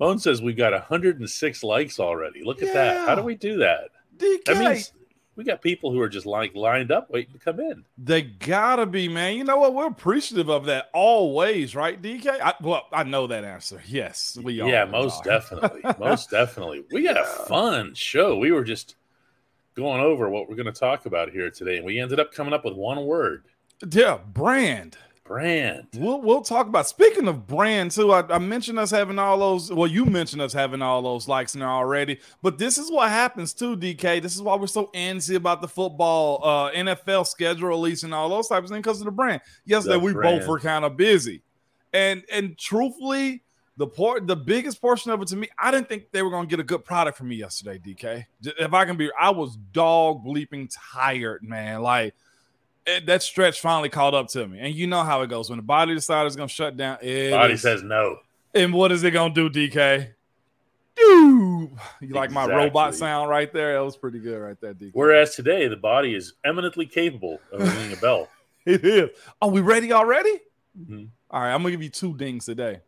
Bone says we got 106 likes already. Look at that. How do we do that? DK. That means we got people who are just like lined up waiting to come in. They gotta be, man. You know what? We're appreciative of that always, right, DK? I, well, I know that answer. Yes, we are. Yeah, most definitely. most definitely. We got a fun show. We were just going over what we're going to talk about here today, and we ended up coming up with one word. Yeah, brand. Brand. We'll we'll talk about. Speaking of brand, too, I, I mentioned us having all those. Well, you mentioned us having all those likes there already. But this is what happens too, DK. This is why we're so antsy about the football, uh, NFL schedule release and all those types of things because of the brand. Yesterday, The we brand. both were kind of busy, and and truthfully, the part, the biggest portion of it to me, I didn't think they were going to get a good product from me yesterday, DK. If I can be, I was dog bleeping tired, man. Like it, that stretch finally caught up to me, and you know how it goes when the body decides it's to shut down. it Body is- says no. and what is it going to do, DK? Do you like my robot sound right there? That was pretty good right there, DK. Whereas today, the body is eminently capable of ringing a bell. it is. Are we ready already? Mhm. All right, I'm gonna give you two dings today.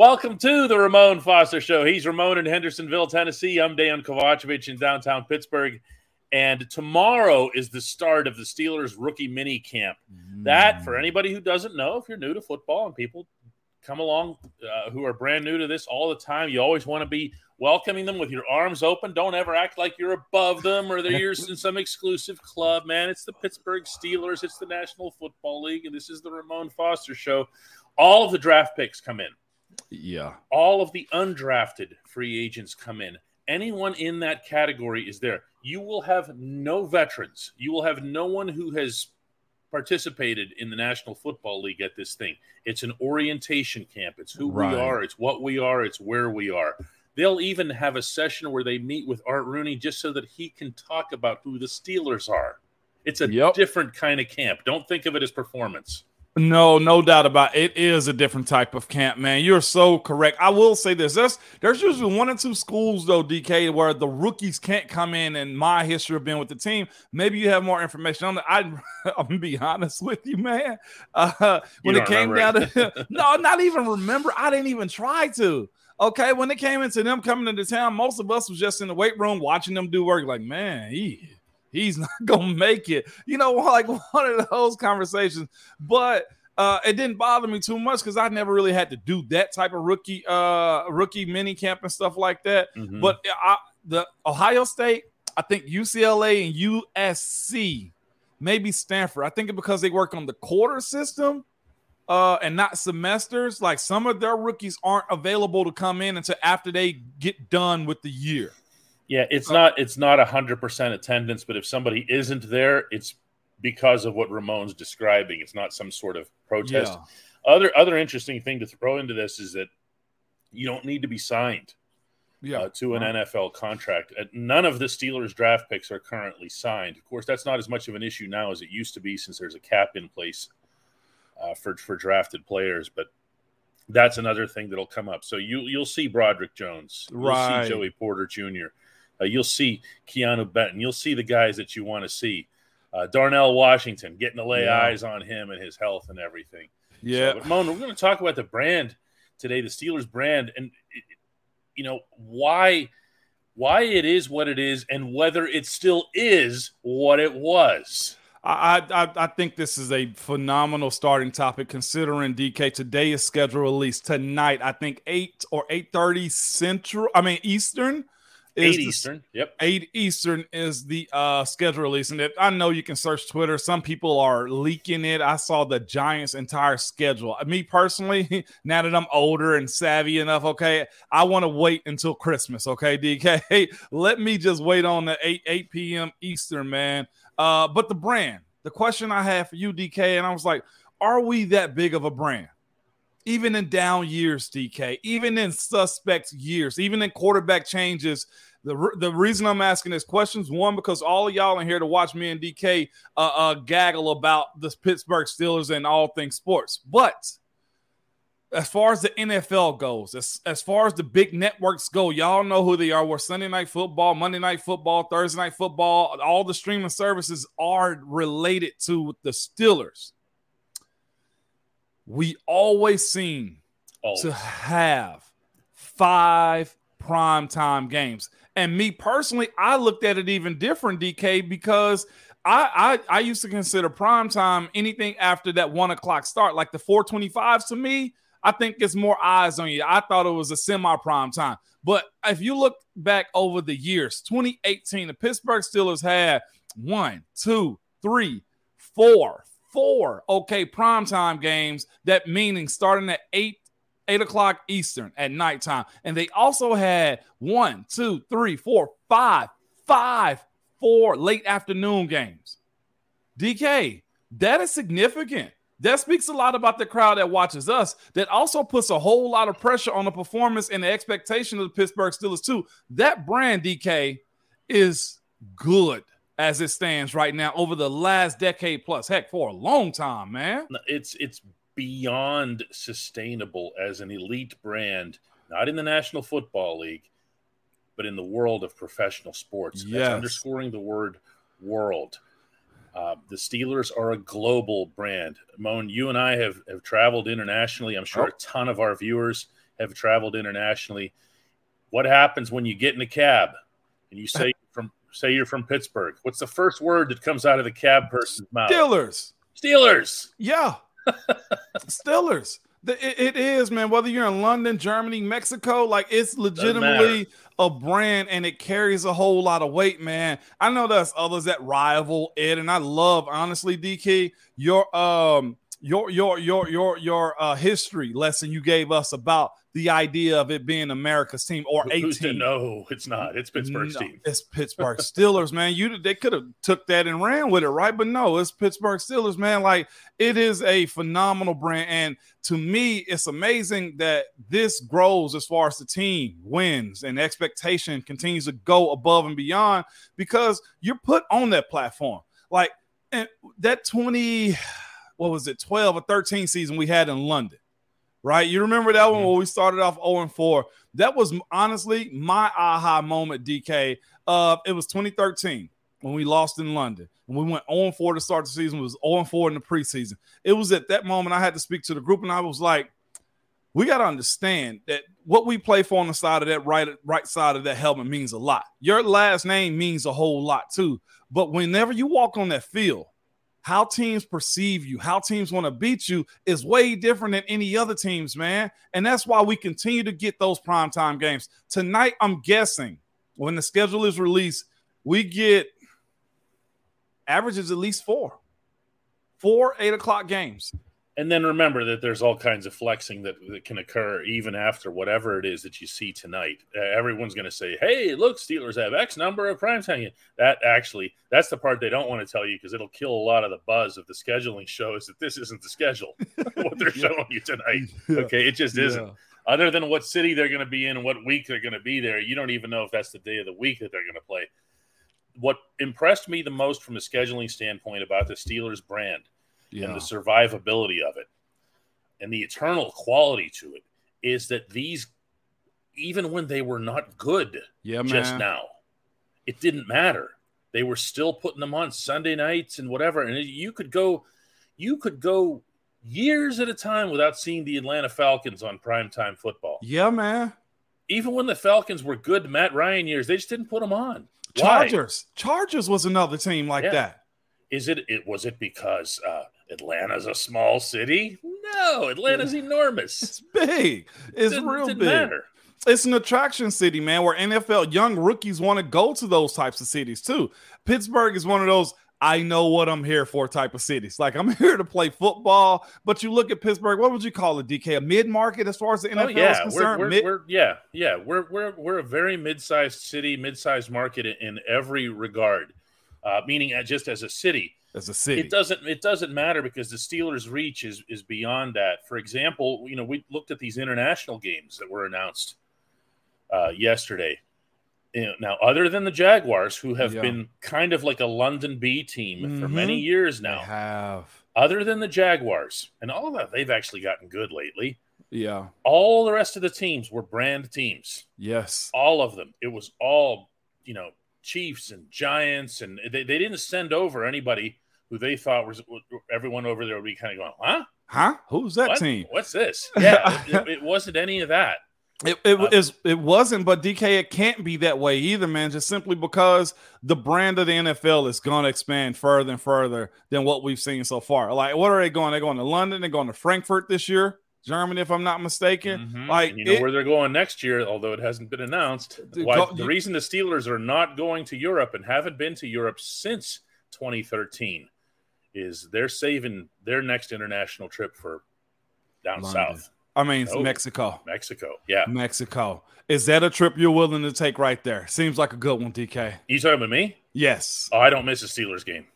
Welcome to the Ramon Foster Show. He's Ramon in Hendersonville, Tennessee. I'm Dejan Kovacevic in downtown Pittsburgh. And tomorrow is the start of the Steelers rookie mini camp. That, for anybody who doesn't know, if you're new to football and people come along uh, who are brand new to this all the time, you always want to be welcoming them with your arms open. Don't ever act like you're above them or that you're in some exclusive club, man. It's the Pittsburgh Steelers, it's the National Football League, and this is the Ramon Foster Show. All of the draft picks come in Yeah. all of the undrafted free agents come in. Anyone in that category is there. You will have no veterans. You will have no one who has participated in the National Football League at this thing. It's an orientation camp. It's who Right. we are, it's what we are, it's where we are. They'll even have a session where they meet with Art Rooney just so that he can talk about who the Steelers are. It's a Yep. different kind of camp. Don't think of it as performance. No, no doubt about it. It is a different type of camp, man. You're so correct. I will say this: there's there's usually one or two schools though, DK, where the rookies can't come in. And my history of being with the team, maybe you have more information on that. I, I'm gonna be honest with you, man. Uh, when You it came down to no, not even remember. I didn't even try to. Okay, when it came into them coming into town, most of us was just in the weight room watching them do work. Like, man, he he's not gonna make it. You know, like one of those conversations. But uh, it didn't bother me too much because I never really had to do that type of rookie uh rookie mini camp and stuff like that. Mhm. But I, the Ohio State, I think UCLA and USC, maybe Stanford. I think it because they work on the quarter system uh, and not semesters. Like some of their rookies aren't available to come in until after they get done with the year. Yeah, it's not it's not a hundred percent attendance, but if somebody isn't there, it's because of what Ramon's describing. It's not some sort of protest. Other other interesting thing to throw into this is that you don't need to be signed yeah, uh, to an NFL contract. Uh, none of the Steelers draft picks are currently signed. Of course, that's not as much of an issue now as it used to be since there's a cap in place uh, for for drafted players. But that's another thing that'll come up. So you you'll see Broderick Jones, you'll Right. see Joey Porter Jr., uh, you'll see Keanu Benton, you'll see the guys that you want to see. Uh, Darnell Washington, getting to lay Yeah. eyes on him and his health and everything. yeah. So, but Moan, we're going to talk about the brand today, the Steelers brand, and you know why why it is what it is, and whether it still is what it was. I, I I think this is a phenomenal starting topic considering DK today is schedule release tonight. I think eight or eight thirty Central. I mean Eastern. Is Eight the- Eastern. Yep. Eight Eastern is the uh, schedule release, and if, I know you can search Twitter. Some people are leaking it. I saw the Giants' entire schedule. Me personally, now that I'm older and savvy enough, okay, I want to wait until Christmas. Okay, DK, let me just wait on the eight eight p.m. Eastern, man. Uh, but the brand, the question I had for you, DK, and I was like, are we that big of a brand? Even in down years, DK, even in suspect years, even in quarterback changes, the, re- the reason I'm asking this questions one because all of y'all in here to watch me and DK uh, uh, gaggle about the Pittsburgh Steelers and all things sports. But as far as the NFL goes, as, as far as the big networks go, y'all know who they are. We're Sunday night football, Monday night football, Thursday night football. All the streaming services are related to the Steelers. We always seem always. to have five primetime games. And me personally, I looked at it even different, DK, because I, I, I used to consider primetime anything after that one o'clock start, like the 425s to me I think it's more eyes on you. I thought it was a semi prime time. But if you look back over the years, 2018, the Pittsburgh Steelers had one, two, three, four, four okay primetime games. That meaning starting at eight, eight o'clock Eastern at nighttime. And they also had one, two, three, four, five, five, four late afternoon games. DK, that is significant. That speaks a lot about the crowd that watches us. That also puts a whole lot of pressure on the performance and the expectation of the Pittsburgh Steelers, too. That brand, DK, is good as it stands right now over the last decade plus. Heck, for a long time, man. It's it's beyond sustainable as an elite brand, not in the National Football League, but in the world of professional sports. Yes. That's underscoring the word world. Uh, the Steelers are a global brand. Moan, you and I have, have traveled internationally. I'm sure oh. a ton of our viewers have traveled internationally. What happens when you get in a cab and you say say you're from Pittsburgh? What's the first word that comes out of the cab person's mouth? Steelers. Steelers. Yeah. Steelers. it is, man. Whether you're in London, Germany, Mexico, like it's legitimately a brand and it carries a whole lot of weight, man. I know there's others that rival it, and I love honestly, DK, your um your your your your your uh history lesson you gave us about the idea of it being America's team or a team. No, it's not. It's Pittsburgh's no, team. It's Pittsburgh Steelers, man. You they could have took that and ran with it, right? But no, it's Pittsburgh Steelers, man. Like it is a phenomenal brand, and to me, it's amazing that this grows as far as the team wins and expectation continues to go above and beyond because you're put on that platform. Like and that twenty, what was it, twelve or thirteen season we had in London right? You remember that one mm-hmm. where we started off 0 and 4. That was honestly my aha moment, DK. Uh, it was 2013 when we lost in London. And we went 0 and 4 to start the season. It was 0 and 4 in the preseason. It was at that moment I had to speak to the group, and I was like, we got to understand that what we play for on the side of that right right side of that helmet means a lot. Your last name means a whole lot too. But whenever you walk on that field, how teams perceive you, how teams want to beat you is way different than any other teams, man. And that's why we continue to get those primetime games. Tonight, I'm guessing when the schedule is released, we get averages at least four, four eight o'clock games. And then remember that there's all kinds of flexing that, that can occur even after whatever it is that you see tonight. Uh, everyone's going to say, "Hey, look, Steelers have X number of prime time." That actually, that's the part they don't want to tell you because it'll kill a lot of the buzz of the scheduling shows that this isn't the schedule what they're showing you tonight. Okay, it just isn't. Yeah. Other than what city they're going to be in and what week they're going to be there, you don't even know if that's the day of the week that they're going to play. What impressed me the most from a scheduling standpoint about the Steelers brand yeah. and the survivability of it and the eternal quality to it is that these even when they were not good yeah, just now it didn't matter. They were still putting them on sunday nights and whatever. And you could go you could go years at a time without seeing the atlanta falcons on primetime football. Yeah man. Even when the falcons were good matt ryan years they just didn't put them on. Chargers. Why? chargers was another team like yeah. that. Is it it was it because uh Atlanta's a small city. No, Atlanta's enormous. It's big. It's real big. Matter. It's an attraction city, man, where NFL young rookies want to go to those types of cities too. Pittsburgh is one of those I know what I'm here for type of cities. Like I'm here to play football, but you look at Pittsburgh. What would you call it, DK? A mid market as far as the NFL oh, yeah. is concerned. We're, we're, mid- we're, yeah, yeah. We're we're we're a very mid sized city, mid sized market in every regard. Uh, meaning, uh, just as a city, as a city. It doesn't it doesn't matter because the Steelers' reach is is beyond that. For example, you know, we looked at these international games that were announced uh, yesterday. You know, now, other than the Jaguars, who have yeah. been kind of like a London B team mm-hmm. for many years now, they have other than the Jaguars, and all that they've actually gotten good lately. Yeah. All the rest of the teams were brand teams. Yes. All of them. It was all, you know, Chiefs and Giants, and they, they didn't send over anybody who they thought was everyone over there would be kind of going, huh? Huh? Who's that What? team? What's this? Yeah, it, it wasn't any of that. It it, Uh, is, it wasn't, but DK, it can't be that way either, man. Just simply because the brand of the NFL is going to expand further and further than what we've seen so far. Like, what are they going? They're going to London. They're going to Frankfurt this year, Germany, if I'm not mistaken. Mhm. Like, And you know it- where they're going next year, although it hasn't been announced. Dude, Why, go- the you- reason the Steelers are not going to Europe and haven't been to Europe since 2013 is they're saving their next international trip for down London. south, I mean, Oh. Mexico. Mexico. Yeah, Mexico. Is that a trip you're willing to take right there? Seems like a good one, DK. you talking about me? Yes. Oh, I don't miss a Steelers game.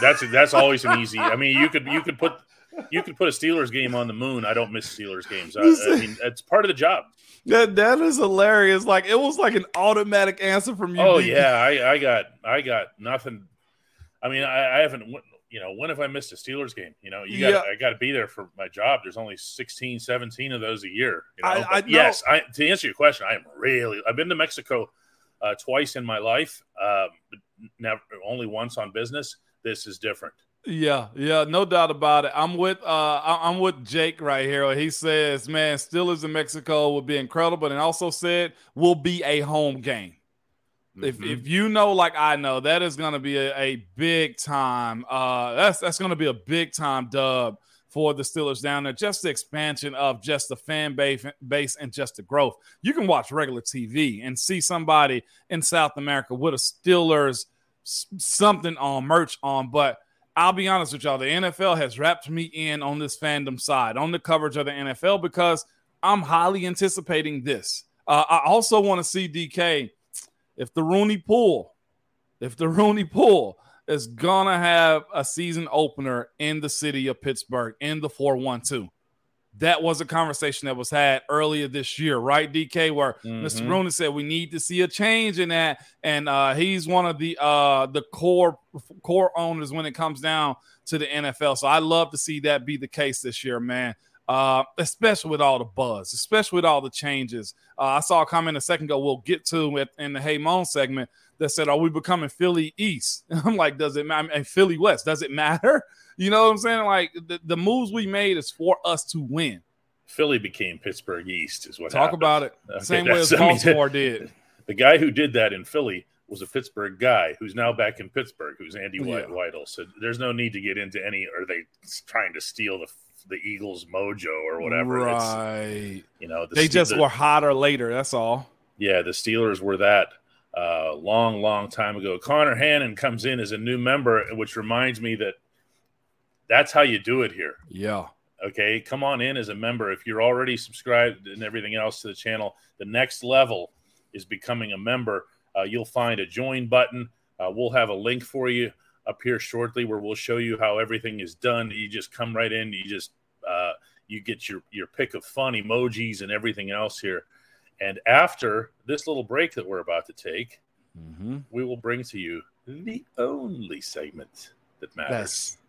That's that's always an easy. I mean, you could you could put you could put a Steelers game on the moon. I don't miss Steelers games. I, I mean, it's part of the job. that that is hilarious. Like it was like an automatic answer from you. Oh yeah, I, I got I got nothing. I mean, I, I haven't. You know, when have I missed a Steelers game? You know, you got Yeah. I got to be there for my job. There's only 16, 17 of those a year. You know? I- I know- yes, I, to answer your question, I am really. I've been to Mexico uh, twice in my life, um, but never only once on business. This is different. Yeah, yeah, no doubt about it. I'm with uh I'm with Jake right here. He says, man, Steelers in Mexico would be incredible. And also said will be a home game. If, Mhm. if you know like I know, that is gonna be a, a big time uh that's that's gonna be a big time dub for the Steelers down there. Just the expansion of just the fan base base and just the growth. You can watch regular TV and see somebody in South America with a Steelers something on merch on, but I'll be honest with y'all. The NFL has wrapped me in on this fandom side, on the coverage of the NFL, because I'm highly anticipating this. Uh, I also want to see DK if the Rooney Pool, if the Rooney Pool is gonna have a season opener in the city of Pittsburgh in the 412. That was a conversation that was had earlier this year, right, DK? Where Mr. Mhm. Rooney said we need to see a change in that, and uh, he's one of the uh, the core core owners when it comes down to the NFL. So I love to see that be the case this year, man. Uh, especially with all the buzz, especially with all the changes. Uh, I saw a comment a second ago. We'll get to it in the Hey Moan segment that said, "Are we becoming Philly East?" I'm like, "Does it matter?" And Philly West? Does it matter? You know what I'm saying? Like the, the moves we made is for us to win. Philly became Pittsburgh East, is what. Talk happened. about it. Okay, Same way as that's- I mean, Baltimore did. The guy who did that in Philly was a Pittsburgh guy who's now back in Pittsburgh, who's Andy Weidl, Yeah. Weidl. So there's no need to get into any. Are they trying to steal the the Eagles' mojo or whatever? It's, Right. you know, the They Ste- just the- were hotter later. That's all. Yeah, the Steelers were that uh, long, long time ago. Connor Hannon comes in as a new member, which reminds me that that's how you do it here. Yeah. Okay, come on in as a member. If you're already subscribed and everything else to the channel, the next level is becoming a member. Uh, you'll find a join button. Uh, we'll have a link for you up here shortly where we'll show you how everything is done. You just come right in. You just uh, you get your your pick of fun emojis and everything else here. And after this little break that we're about to take, Mm-hmm. we will bring to you the only segment that matters. That's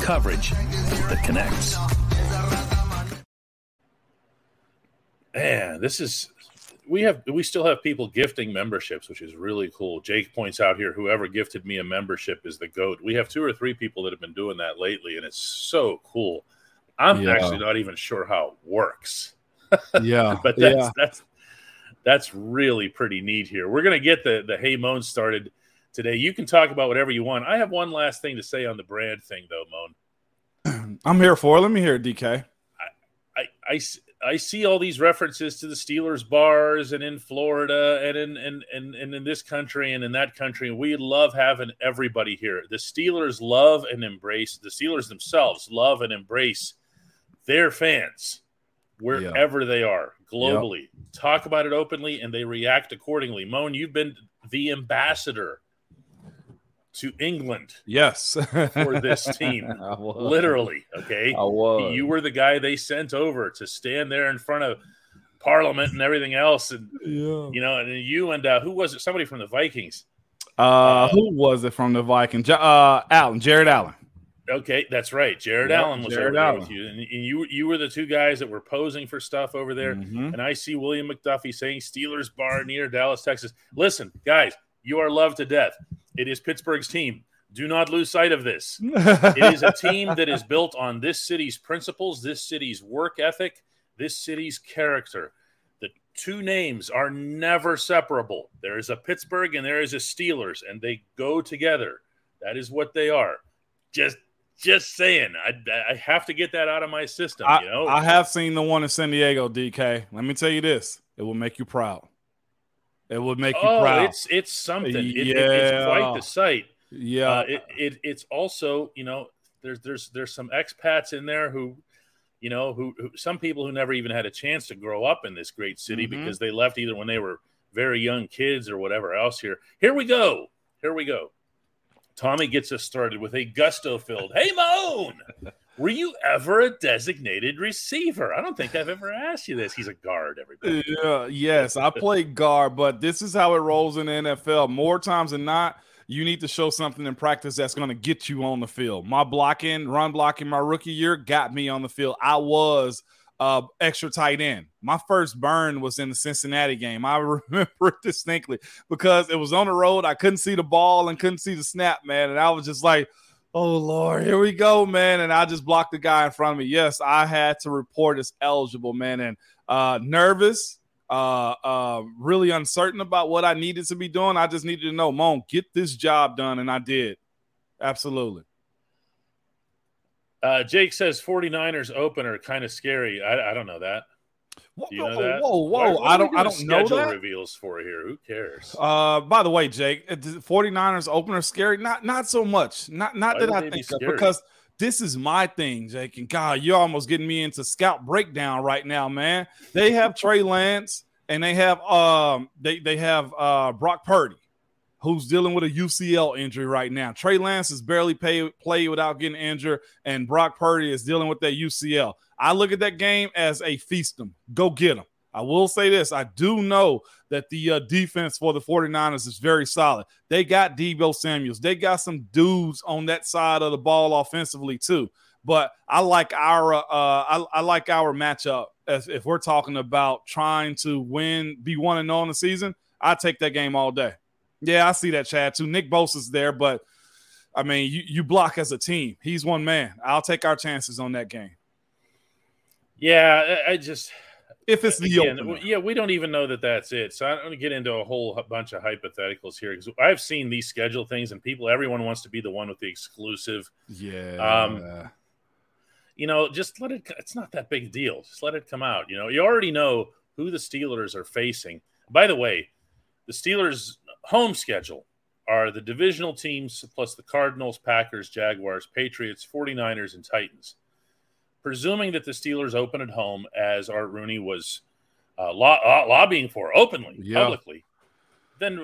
Coverage that connects. Man, this is we have we still have people gifting memberships, which is really cool. Jake points out here, whoever gifted me a membership is the goat. We have two or three people that have been doing that lately, and it's so cool. I'm Yeah. actually not even sure how it works, Yeah. but that's yeah. that's that's really pretty neat here. We're gonna get the the Hey Moan started today. You can talk about whatever you want. I have one last thing to say on the brand thing, though, Moan. I'm here for it. Let me hear it, DK. I I I see all these references to the Steelers bars and in Florida and in and, and, and in this country and in that country. We love having everybody here. The Steelers love and embrace the Steelers themselves love and embrace their fans. wherever yeah. they are globally. Yep. Talk about it openly and they react accordingly. Moan, you've been the ambassador to England. Yes. for this team. Literally. Okay. You were the guy they sent over to stand there in front of Parliament and everything else. And yeah. you know, and you and uh, who was it? Somebody from the Vikings. Uh, uh who was it from the Vikings? Uh Allen, Jared Allen. Okay, that's right. Jared yep, Allen was Jared Allen. with you, and, and, you you were the two guys that were posing for stuff over there. Mm-hmm. And I see William McDuffie saying Steelers bar near Dallas, Texas. Listen, guys, you are loved to death. It is Pittsburgh's team. Do not lose sight of this. it is a team that is built on this city's principles, this city's work ethic, this city's character. The two names are never separable. There is a Pittsburgh and there is a Steelers, and they go together. That is what they are. Just just saying, I, I have to get that out of my system. I, you know, I have seen the one in San Diego, DK. Let me tell you this: it will make you proud. It would make you oh, proud. It's it's something. It, yeah. It, it's quite the sight. Yeah. Uh, it, it it's also you know there's there's there's some expats in there who you know who, who some people who never even had a chance to grow up in this great city mm-hmm. because they left either when they were very young kids or whatever else here. Here we go. Here we go. Tommy gets us started with a gusto filled. Hey, Moan, were you ever a designated receiver? I don't think I've ever asked you this. He's a guard, everybody. Yeah, yes, I play guard, but this is how it rolls in the NFL. More times than not, you need to show something in practice that's going to get you on the field. My blocking, run blocking my rookie year got me on the field. I was uh, extra tight end. My first burn was in the Cincinnati game. I remember it distinctly because it was on the road. I couldn't see the ball and couldn't see the snap, man. And I was just like, oh, Lord, here we go, man. And I just blocked the guy in front of me. Yes, I had to report as eligible, man. And uh, nervous, uh, uh, really uncertain about what I needed to be doing. I just needed to know, Moan, get this job done. And I did. Absolutely. Uh, Jake says 49ers open are kind of scary. I, I don't know that. Whoa, you know that? Whoa, whoa, whoa. I don't I don't know that. reveals for here. Who cares? Uh by the way, Jake, 49ers open are scary. Not not so much. Not not Why that I think be of because this is my thing, Jake. And God, you're almost getting me into scout breakdown right now, man. They have Trey Lance and they have um they they have uh Brock Purdy who's dealing with a UCL injury right now. Trey Lance is barely pay, played without getting injured, and Brock Purdy is dealing with that UCL. I look at that game as a feast them. Go get them. I will say this I do know that the uh, defense for the 49ers is very solid. They got Deebo Samuels, they got some dudes on that side of the ball offensively, too. But I like our uh, I, I like our matchup as if we're talking about trying to win, be one and in the season. I take that game all day. Yeah, I see that, Chad, too. Nick Bosa's there, but I mean, you, you block as a team. He's one man. I'll take our chances on that game. Yeah, I just if it's the again, opener. yeah, we don't even know that that's it. So I don't want to get into a whole bunch of hypotheticals here because I've seen these schedule things and people, everyone wants to be the one with the exclusive. Yeah. Um, you know, just let it. It's not that big deal. Just let it come out. You know, you already know who the Steelers are facing. By the way, the Steelers home schedule are the divisional teams plus the Cardinals, Packers, Jaguars, Patriots, 49ers, and Titans. Presuming that the Steelers open at home, as Art Rooney was uh, lo- uh, lobbying for openly, yeah. publicly, then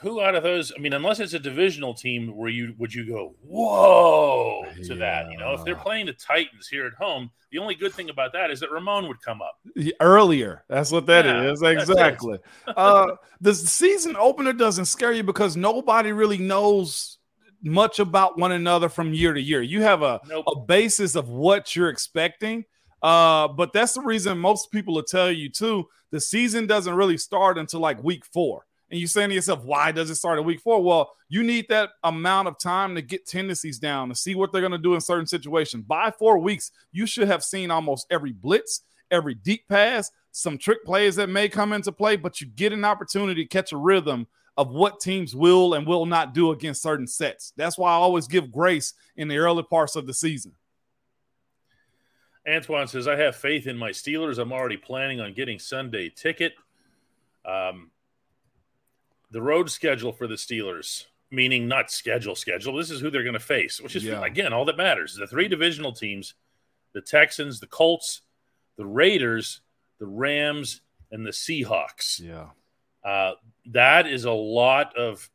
who out of those? I mean, unless it's a divisional team, where you would you go whoa to yeah. that? You know, if they're playing the Titans here at home, the only good thing about that is that Ramon would come up earlier. That's what that yeah, is exactly. uh, the season opener doesn't scare you because nobody really knows much about one another from year to year. You have a, nope. a basis of what you're expecting. Uh, but that's the reason most people will tell you too. The season doesn't really start until like week four and you're saying to yourself, why does it start at week four? Well, you need that amount of time to get tendencies down to see what they're going to do in certain situations. By four weeks, you should have seen almost every blitz, every deep pass, some trick plays that may come into play, but you get an opportunity to catch a rhythm of what teams will and will not do against certain sets. That's why I always give grace in the early parts of the season. Antoine says, I have faith in my Steelers. I'm already planning on getting Sunday ticket. Um, the road schedule for the Steelers, meaning not schedule schedule. This is who they're going to face, which is yeah. again all that matters. The three divisional teams, the Texans, the Colts, the Raiders, the Rams, and the Seahawks. Yeah. Uh, that is a lot of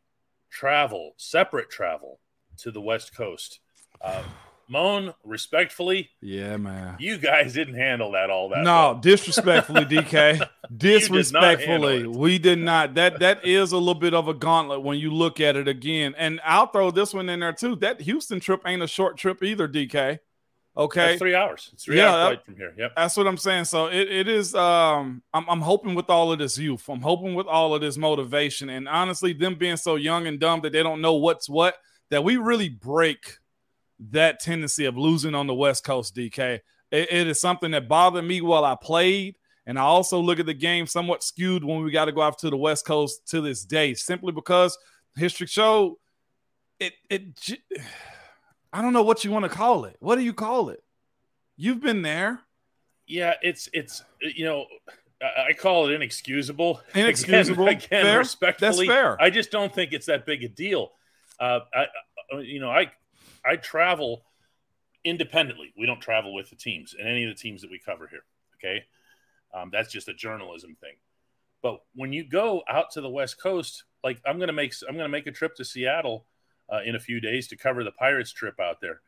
travel, separate travel to the West Coast. Uh, Moan, respectfully, yeah, man, you guys didn't handle that all that. No, well. disrespectfully, DK, disrespectfully, did we did not. That that is a little bit of a gauntlet when you look at it again. And I'll throw this one in there too. That Houston trip ain't a short trip either, DK. Okay, That's three hours. It's three Yeah, hour that- from here. Yep. That's what I'm saying. So it, it is um I'm I'm hoping with all of this youth, I'm hoping with all of this motivation and honestly them being so young and dumb that they don't know what's what, that we really break that tendency of losing on the West Coast, DK. It, it is something that bothered me while I played. And I also look at the game somewhat skewed when we got to go out to the West Coast to this day, simply because history showed it it I don't know what you want to call it. What do you call it? You've been there. Yeah, it's it's you know, I call it inexcusable. Inexcusable. Again, again Fair. respectfully, That's fair. I just don't think it's that big a deal. Uh, I, you know, I I travel independently. We don't travel with the teams and any of the teams that we cover here. Okay, um, that's just a journalism thing. But when you go out to the West Coast, like I'm gonna make I'm gonna make a trip to Seattle uh, in a few days to cover the Pirates trip out there.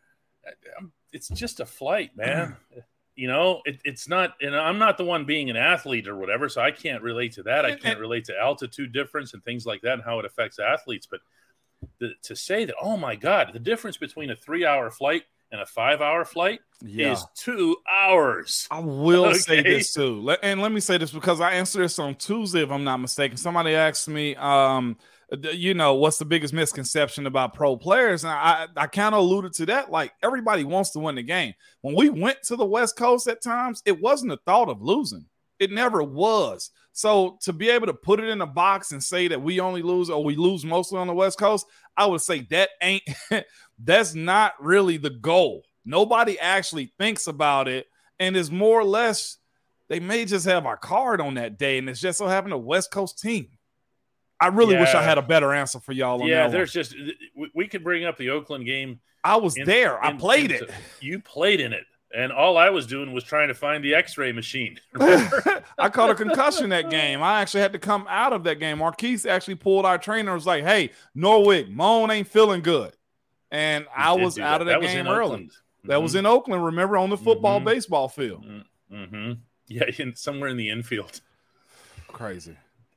Um, It's just a flight, man. you know, it, it's not, and I'm not the one being an athlete or whatever, so I can't relate to that. I can't relate to altitude difference and things like that and how it affects athletes. But the, to say that, oh my God, the difference between a three hour flight and a five hour flight Yeah. is two hours. I will say this too. And let me say this because I answered this on Tuesday, if I'm not mistaken. Somebody asked me, um, you know, what's the biggest misconception about pro players? And I, I kind of alluded to that. Like everybody wants to win the game. When we went to the West Coast at times, it wasn't a thought of losing. It never was. So to be able to put it in a box and say that we only lose or we lose mostly on the West Coast, I would say that ain't that's not really the goal. Nobody actually thinks about it and is more or less they may just have our card on that day and it's just so happened a West Coast team. I really wish I had a better answer for y'all on Yeah, there's one. just, we, we could bring up the Oakland game. I was in- there. I in- played in- it. You played in it. And all I was doing was trying to find the x ray machine. I caught a concussion that game. I actually had to come out of that game. Maurkice actually pulled our trainer. and Was like, "Hey, Norwig, Moan ain't feeling good," and I was out of that, was game early. Oakland. That was in Oakland. Remember on the football Mhm. baseball field. hmm Yeah, in, somewhere in the infield. Crazy.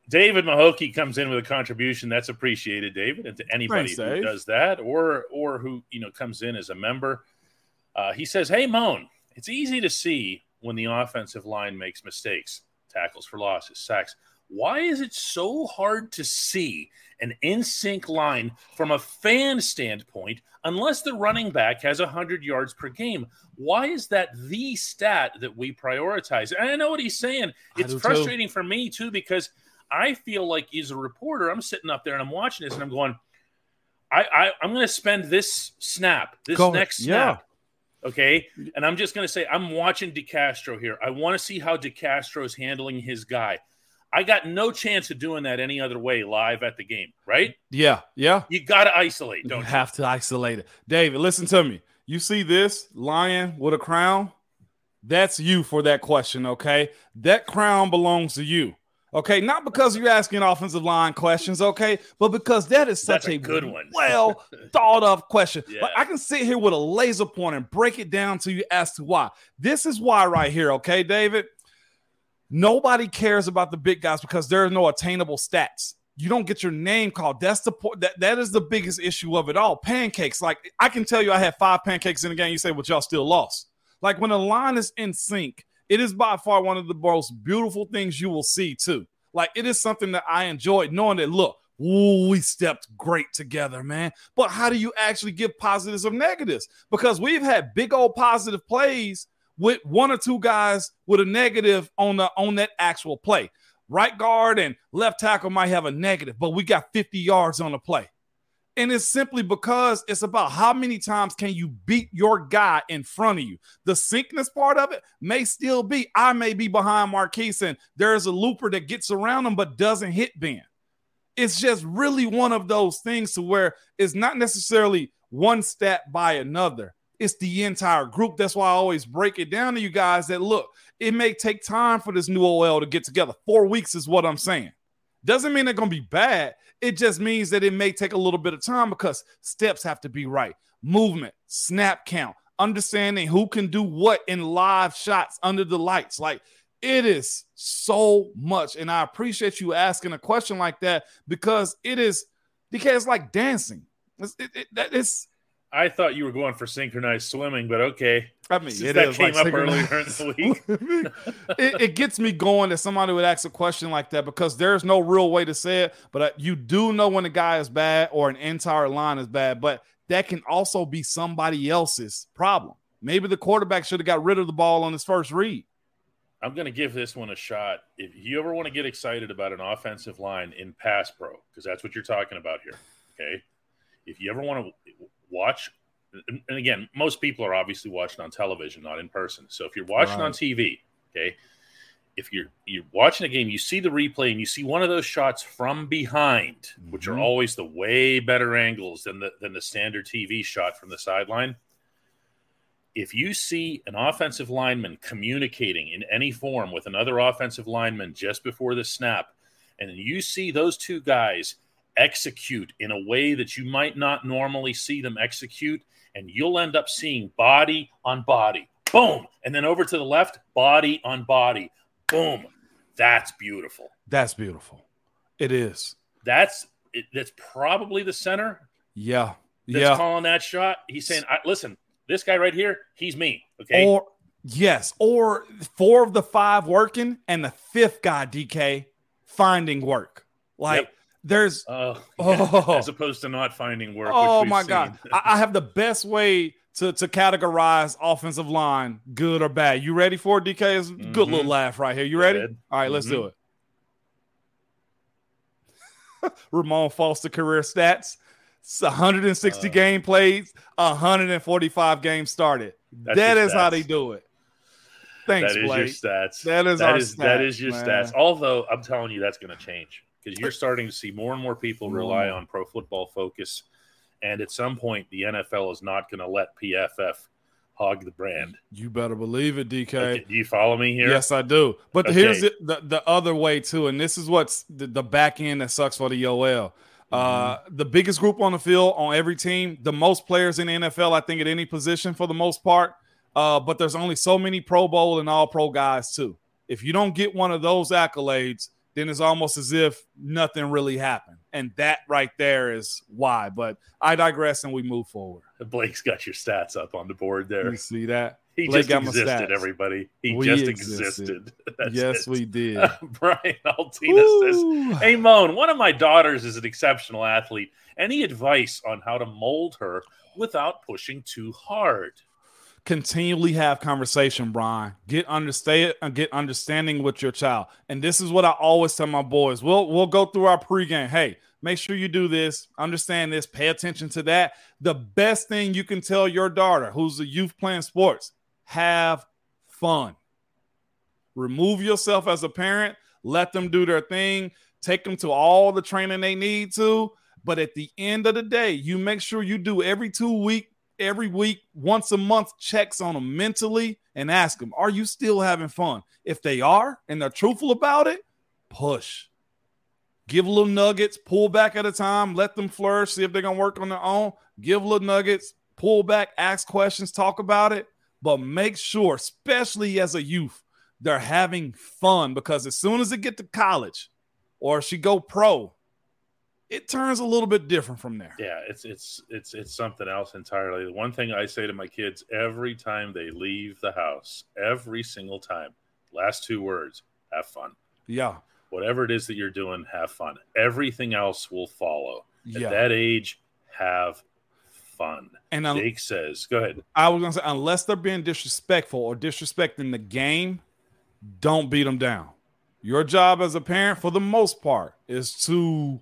David Mahoki comes in with a contribution that's appreciated, David, and to anybody Thanks, who Dave. does that or or who you know comes in as a member. Uh, he says, "Hey, Moan, it's easy to see when the offensive line makes mistakes, tackles for losses, sacks. Why is it so hard to see an in sync line from a fan standpoint unless the running back has 100 yards per game? Why is that the stat that we prioritize? And I know what he's saying. It's do too. frustrating for me too because I feel like as a reporter, I'm sitting up there and I'm watching this and I'm going, I, I I'm going to spend this snap, this Go next snap, okay, and I'm just going to say I'm watching DeCastro here. I want to see how DeCastro is handling his guy. I got no chance of doing that any other way live at the game, right? Yeah, yeah. You got to isolate, don't you? have to isolate it. David, listen to me. You see this lion with a crown? That's you for that question, okay? That crown belongs to you. Okay, not because you're asking offensive line questions, okay, but because that is such That's a good one. well thought of question. Yeah. But I can sit here with a laser point and break it down to you as to why. This is why right here, okay, David. Nobody cares about the big guys because there are no attainable stats. You don't get your name called. That's the point. That, that is the biggest issue of it all. Pancakes. Like I can tell you, I had five pancakes in the game. You say, "But y'all still lost." Like when a line is in sync, it is by far one of the most beautiful things you will see too. Like it is something that I enjoyed knowing that. Look, ooh, we stepped great together, man. But how do you actually give positives or negatives? Because we've had big old positive plays with one or two guys with a negative on the on that actual play. Right guard and left tackle might have a negative, but we got 50 yards on the play. And it's simply because it's about how many times can you beat your guy in front of you. The sickness part of it may still be I may be behind Maurkice and there's a looper that gets around him but doesn't hit Ben. It's just really one of those things to where it's not necessarily one stat by another. it's the entire group. That's why I always break it down to you guys that look, it may take time for this new OL to get together. Four weeks is what I'm saying. Doesn't mean they're going to be bad. It just means that it may take a little bit of time because steps have to be right. Movement, snap count, understanding who can do what in live shots under the lights. Like it is so much. And I appreciate you asking a question like that because it is because it's like dancing. It's, it, it, it's I thought you were going for synchronized swimming, but okay. I mean, Since that came like up earlier in the week. it, it, gets me going that somebody would ask a question like that because there's no real way to say it. But uh, you do know when a guy is bad or an entire line is bad, but that can also be somebody else's problem. Maybe the quarterback should have got rid of the ball on his first read. I'm going to give this one a shot. If you ever want to get excited about an offensive line in pass pro, because that's what you're talking about here, okay? If you ever want to watch and again, most people are obviously watching on television, not in person. So if you're watching right. on TV, okay, if you're you're watching a game, you see the replay and you see one of those shots from behind, mm-hmm. which are mm-hmm. always the way better angles than the than the standard TV shot from the sideline. If you see an offensive lineman communicating in any form with another offensive lineman just before the snap, and you see those two guys execute in a way that you might not normally see them execute. And you'll end up seeing body on body, boom. And then over to the left, body on body, boom. That's beautiful. That's beautiful. It is. That's it, that's probably the center. Yeah. That's yeah. calling that shot. He's saying, listen, this guy right here, he's me. Okay. Or yes, or four of the five working and the fifth guy, DK, finding work. Like yep. There's oh, oh, as opposed to not finding work. Oh my seen. god, I, I, have the best way to to categorize offensive line, good or bad. You ready for it, DK? It's mm-hmm. good little laugh right here. You ready? All right, let's mm-hmm. do it. Ramon Foster career stats. It's 160 uh, game plays, 145 games started. That is how they do it. Thanks, That is Blake. your stats. That is that our is, stats, that is your man. stats. Although I'm telling you, that's going to change because you're starting to see more and more people rely on Pro Football Focus, and at some point, the NFL is not going to let PFF hog the brand. You better believe it, DK. Okay, do you follow me here? Yes, I do. But Okay. here's the, the the other way too, and this is what's the, the back end that sucks for the OL. Uh, Mm-hmm. the biggest group on the field on every team, the most players in the NFL, I think, at any position for the most part. Uh, but there's only so many Pro Bowl and All Pro guys too. If you don't get one of those accolades, then it's almost as if nothing really happened, and that right there is why. But I digress, and we move forward. Blake's got your stats up on the board there. You see that? He Blake just got my existed, stats. everybody. He We just existed. existed. Yes, it. we did. Brian Altina says, Woo. Hey, Moan, one of my daughters is an exceptional athlete. Any advice on how to mold her without pushing too hard? Continually have conversation, Brian. Get understand uh, get understanding with your child. And this is what I always tell my boys. We'll we'll go through our pregame. Hey, make sure you do this, understand this, pay attention to that. The best thing you can tell your daughter who's a youth playing sports, have fun. Remove yourself as a parent, let them do their thing, take them to all the training they need to. But at the end of the day, you make sure you do every two week, every week, once a month checks on them mentally and ask them, are you still having fun? If they are and they're truthful about it, push. Give little nuggets, pull back at a time, let them flourish, see if they're gonna work on their own. Give little nuggets, pull back, ask questions, talk about it, but make sure, especially as a youth, they're having fun because as soon as they get to college or she go pro, it turns a little bit different from there. Yeah, it's it's it's it's something else entirely. The one thing I say to my kids every time they leave the house, every single time, last two words, have fun. Yeah. Whatever it is that you're doing, have fun. Everything else will follow. At Yeah. that age, have fun. And um, Jake says, go ahead. I was gonna say, unless they're being disrespectful or disrespecting the game, don't beat them down. Your job as a parent, for the most part, is to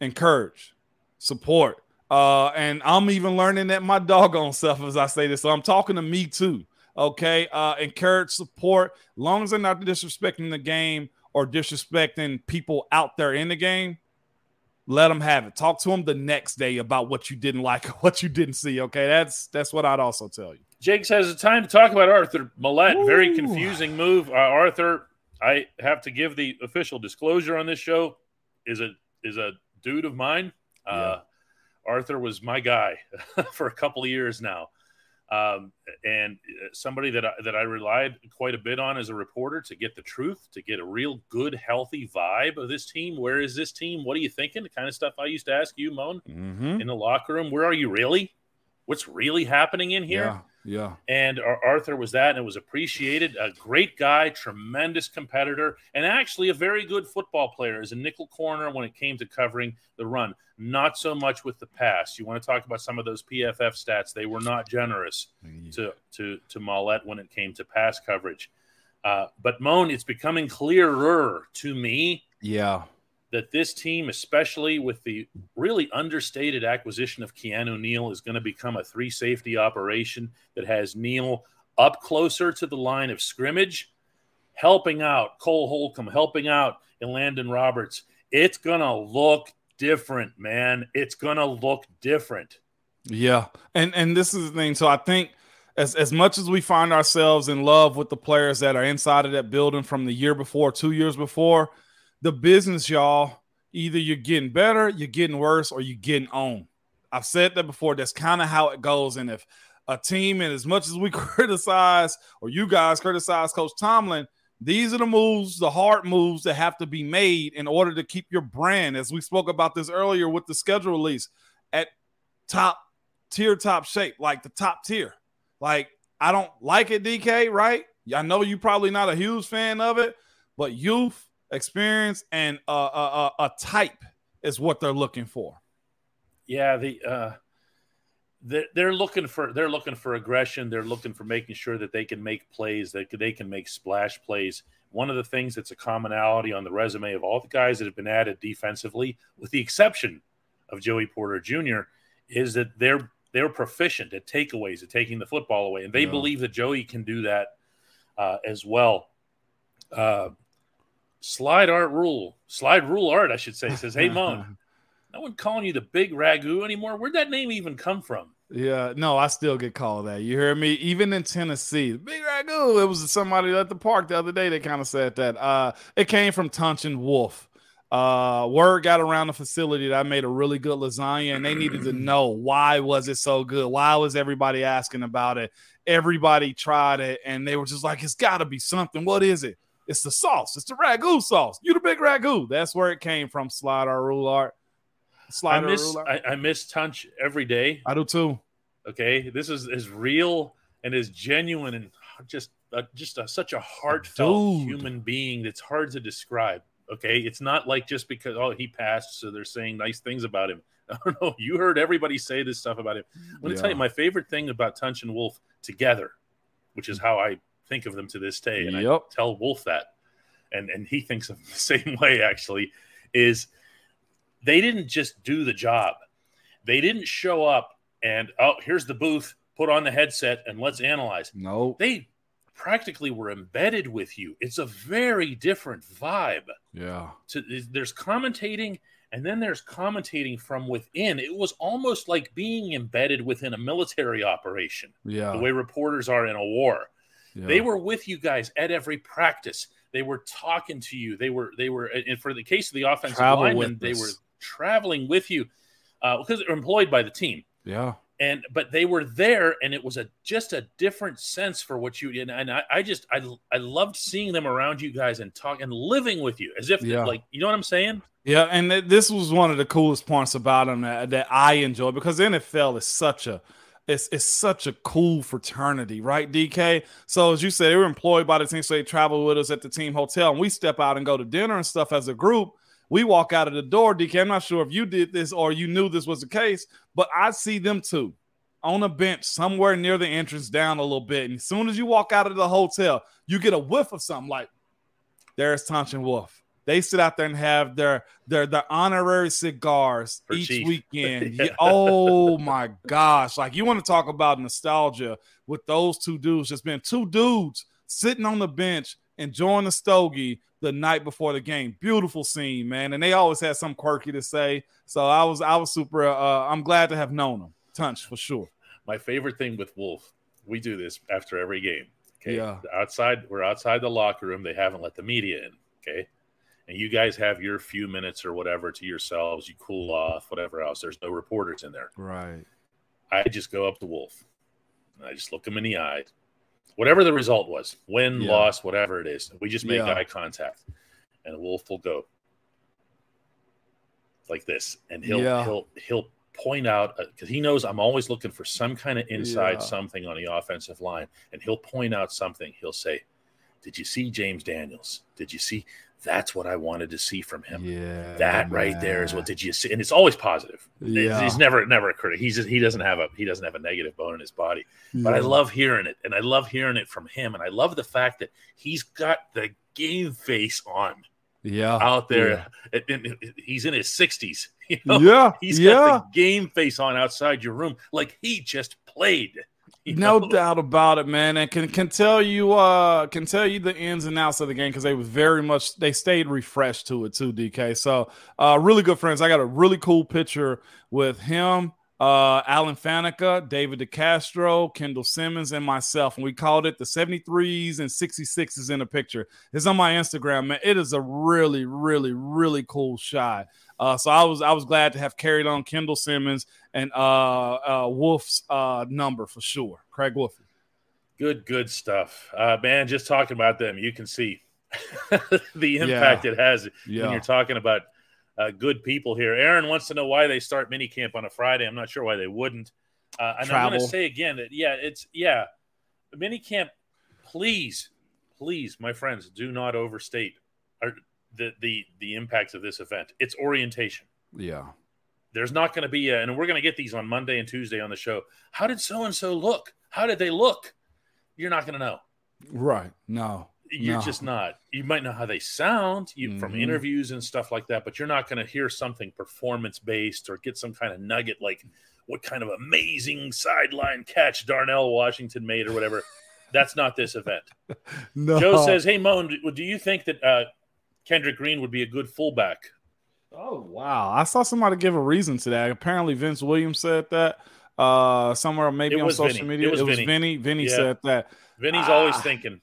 encourage, support. Uh, and I'm even learning that my doggone self as I say this. So I'm talking to me too. Okay. Uh, encourage, support, long as they're not disrespecting the game or disrespecting people out there in the game. let them have it. Talk to them the next day about what you didn't like, what you didn't see. Okay, that's that's what I'd also tell you. Jake says it's time to talk about Arthur Maulet. Ooh. Very confusing move. Uh, Arthur, I have to give the official disclosure on this show. Is a is a dude of mine. Uh, yeah. Uh, Arthur was my guy for a couple of years now um, and somebody that I, that I relied quite a bit on as a reporter to get the truth, to get a real good, healthy vibe of this team. Where is this team? What are you thinking? The kind of stuff I used to ask you, Moan, mm-hmm. in the locker room. Where are you really? What's really happening in here? Yeah. Yeah. And Arthur was that, and it was appreciated. A great guy, tremendous competitor, and actually a very good football player as a nickel corner when it came to covering the run. Not so much with the pass. You want to talk about some of those PFF stats? They were not generous to to to Maulet when it came to pass coverage. Uh, but Moan, it's becoming clearer to me. Yeah that this team, especially with the really understated acquisition of Keanu Neal, is going to become a three safety operation that has Neal up closer to the line of scrimmage, helping out Cole Holcomb, helping out Elandon Roberts. It's going to look different, man. It's going to look different. Yeah. And and this is the thing. So I think as as much as we find ourselves in love with the players that are inside of that building from the year before, two years before, the business, y'all, either you're getting better, you're getting worse, or you're getting on. I've said that before. That's kind of how it goes. And if a team, and as much as we criticize, or you guys criticize Coach Tomlin, these are the moves, the hard moves that have to be made in order to keep your brand, as we spoke about this earlier with the schedule release, at top tier, top shape, like the top tier. Like, I don't like it, DK, right? I know you're probably not a huge fan of it, but youth experience and a, a, a type is what they're looking for. Yeah, the uh, they're looking for they're looking for aggression. They're looking for making sure that they can make plays, that they can make splash plays. One of the things that's a commonality on the resume of all the guys that have been added defensively, with the exception of Joey Porter Jr., is that they're they're proficient at takeaways, at taking the football away, and they yeah. believe that Joey can do that uh, as well. Uh, Slide Art Rule, Slide Rule Art, I should say, says, Hey, Mon, no one calling you the big ragu anymore. Where'd that name even come from? Yeah, no, I still get called that. You hear me? Even in Tennessee, the big ragu. It was somebody at the park the other day that kind of said that. Uh, it came from Tunch and Wolf. Uh, word got around the facility that I made a really good lasagna, and they needed to know why was it so good? Why was everybody asking about it? Everybody tried it, and they were just like, "It's got to be something. What is it?" It's the sauce. It's the ragu sauce. You the big ragu. That's where it came from. Slide our rule art. Slide I miss I, I, miss Tunch every day. I do too. Okay, this is as real and as genuine and just uh, just a, such a heartfelt Dude. human being that's hard to describe. Okay, it's not like just because oh he passed, so they're saying nice things about him. I don't know. You heard everybody say this stuff about him. I'm to yeah. tell you my favorite thing about Tunch and Wolf together, which is how I think of them to this day. And yep. I tell Wolf that, and and he thinks of the same way. Actually, is they didn't just do the job. They didn't show up and oh, here's the booth. Put on the headset and let's analyze. No, they practically were embedded with you. It's a very different vibe. Yeah. There's commentating and then there's commentating from within. It was almost like being embedded within a military operation. Yeah. The way reporters are in a war. Yeah. They were with you guys at every practice. They were talking to you. They were they were and for the case of the offensive Travel linemen, they were traveling with you uh, because they're employed by the team. Yeah. And but they were there, and it was a just a different sense for what you and, and I, I just I I loved seeing them around you guys and talk and living with you as if yeah. like you know what I'm saying. Yeah, and this was one of the coolest points about them that, that I enjoy because NFL is such a it's it's such a cool fraternity, right, DK? So as you said, they were employed by the team, so they travel with us at the team hotel, and we step out and go to dinner and stuff as a group. We walk out of the door, DK. I'm not sure if you did this or you knew this was the case, but I see them too on a bench somewhere near the entrance down a little bit. And as soon as you walk out of the hotel, you get a whiff of something like there's Tunch and Wolf. They sit out there and have their their their honorary cigars For each chief. weekend. yeah. Oh my gosh! Like you want to talk about nostalgia with those two dudes? Just been two dudes sitting on the bench enjoying the stogie the night before the game. Beautiful scene, man. And they always had some quirky to say. So I was I was super uh, I'm glad to have known them. Tunch for sure. My favorite thing with Wolf, we do this after every game. Okay. Yeah. Outside, we're outside the locker room. They haven't let the media in. Okay. And you guys have your few minutes or whatever to yourselves. You cool off, whatever else. There's no reporters in there. Right. I just go up to Wolf and I just look him in the eye. Whatever the result was, win, Yeah. loss, whatever it is, we just make Yeah. eye contact. And Wolf will go like this. And he'll Yeah. he'll he'll point out uh, because he knows I'm always looking for some kind of inside something on the offensive line. And he'll point out something. He'll say, Did you see James Daniels? Did you see that's what I wanted to see from him? Yeah. that right there is what did you see and it's always positive Yeah. he's never never a critic he's just, he doesn't have a he doesn't have a negative bone in his body but i love hearing it and i love hearing it from him and i love the fact that he's got the game face on yeah. out there And- and he's in his 60s you know? Yeah. He's yeah. got the game face on outside your room like he just played No know? doubt about it, man. And can can tell you uh can tell you the ins and outs of the game because they was very much they stayed refreshed to it too, DK. So uh really good friends. I got a really cool picture with him, uh Alan Faneca, David DeCastro, Kendall Simmons, and myself. And we called it the 73s and 66s in the picture. It's on my Instagram, man. It is a really, really, really cool shot. Uh, so I was I was glad to have carried on Kendall Simmons and uh, uh, Wolf's uh, number for sure. Craig Wolfley. Good, good stuff. Uh, man, just talking about them, you can see the impact it has when you're talking about uh, good people here. Aaron wants to know why they start minicamp on a Friday. I'm not sure why they wouldn't. Uh, and I'm going to say again that, yeah, it's, yeah, minicamp, please, please, my friends, do not overstate our, the, the, the impacts of this event. It's orientation Yeah. there's not going to be a, and we're going to get these on Monday and Tuesday on the show. How did so and so look? How did they look? You're not going to know. Right. No. You're No. just not. You might know how they sound you, from Mhm. interviews and stuff like that, but you're not going to hear something performance based or get some kind of nugget like what kind of amazing sideline catch Darnell Washington made or whatever. That's not this event. No. Joe says, "Hey Moan, do do you think that uh, Kendrick Green would be a good fullback?" Oh wow! I saw somebody give a reason to that. Apparently, Vince Williams said that uh, somewhere, maybe on social Vinny. media. It was Vinny. Vinny. Vinny Yeah. said that. Vinny's always Ah. thinking.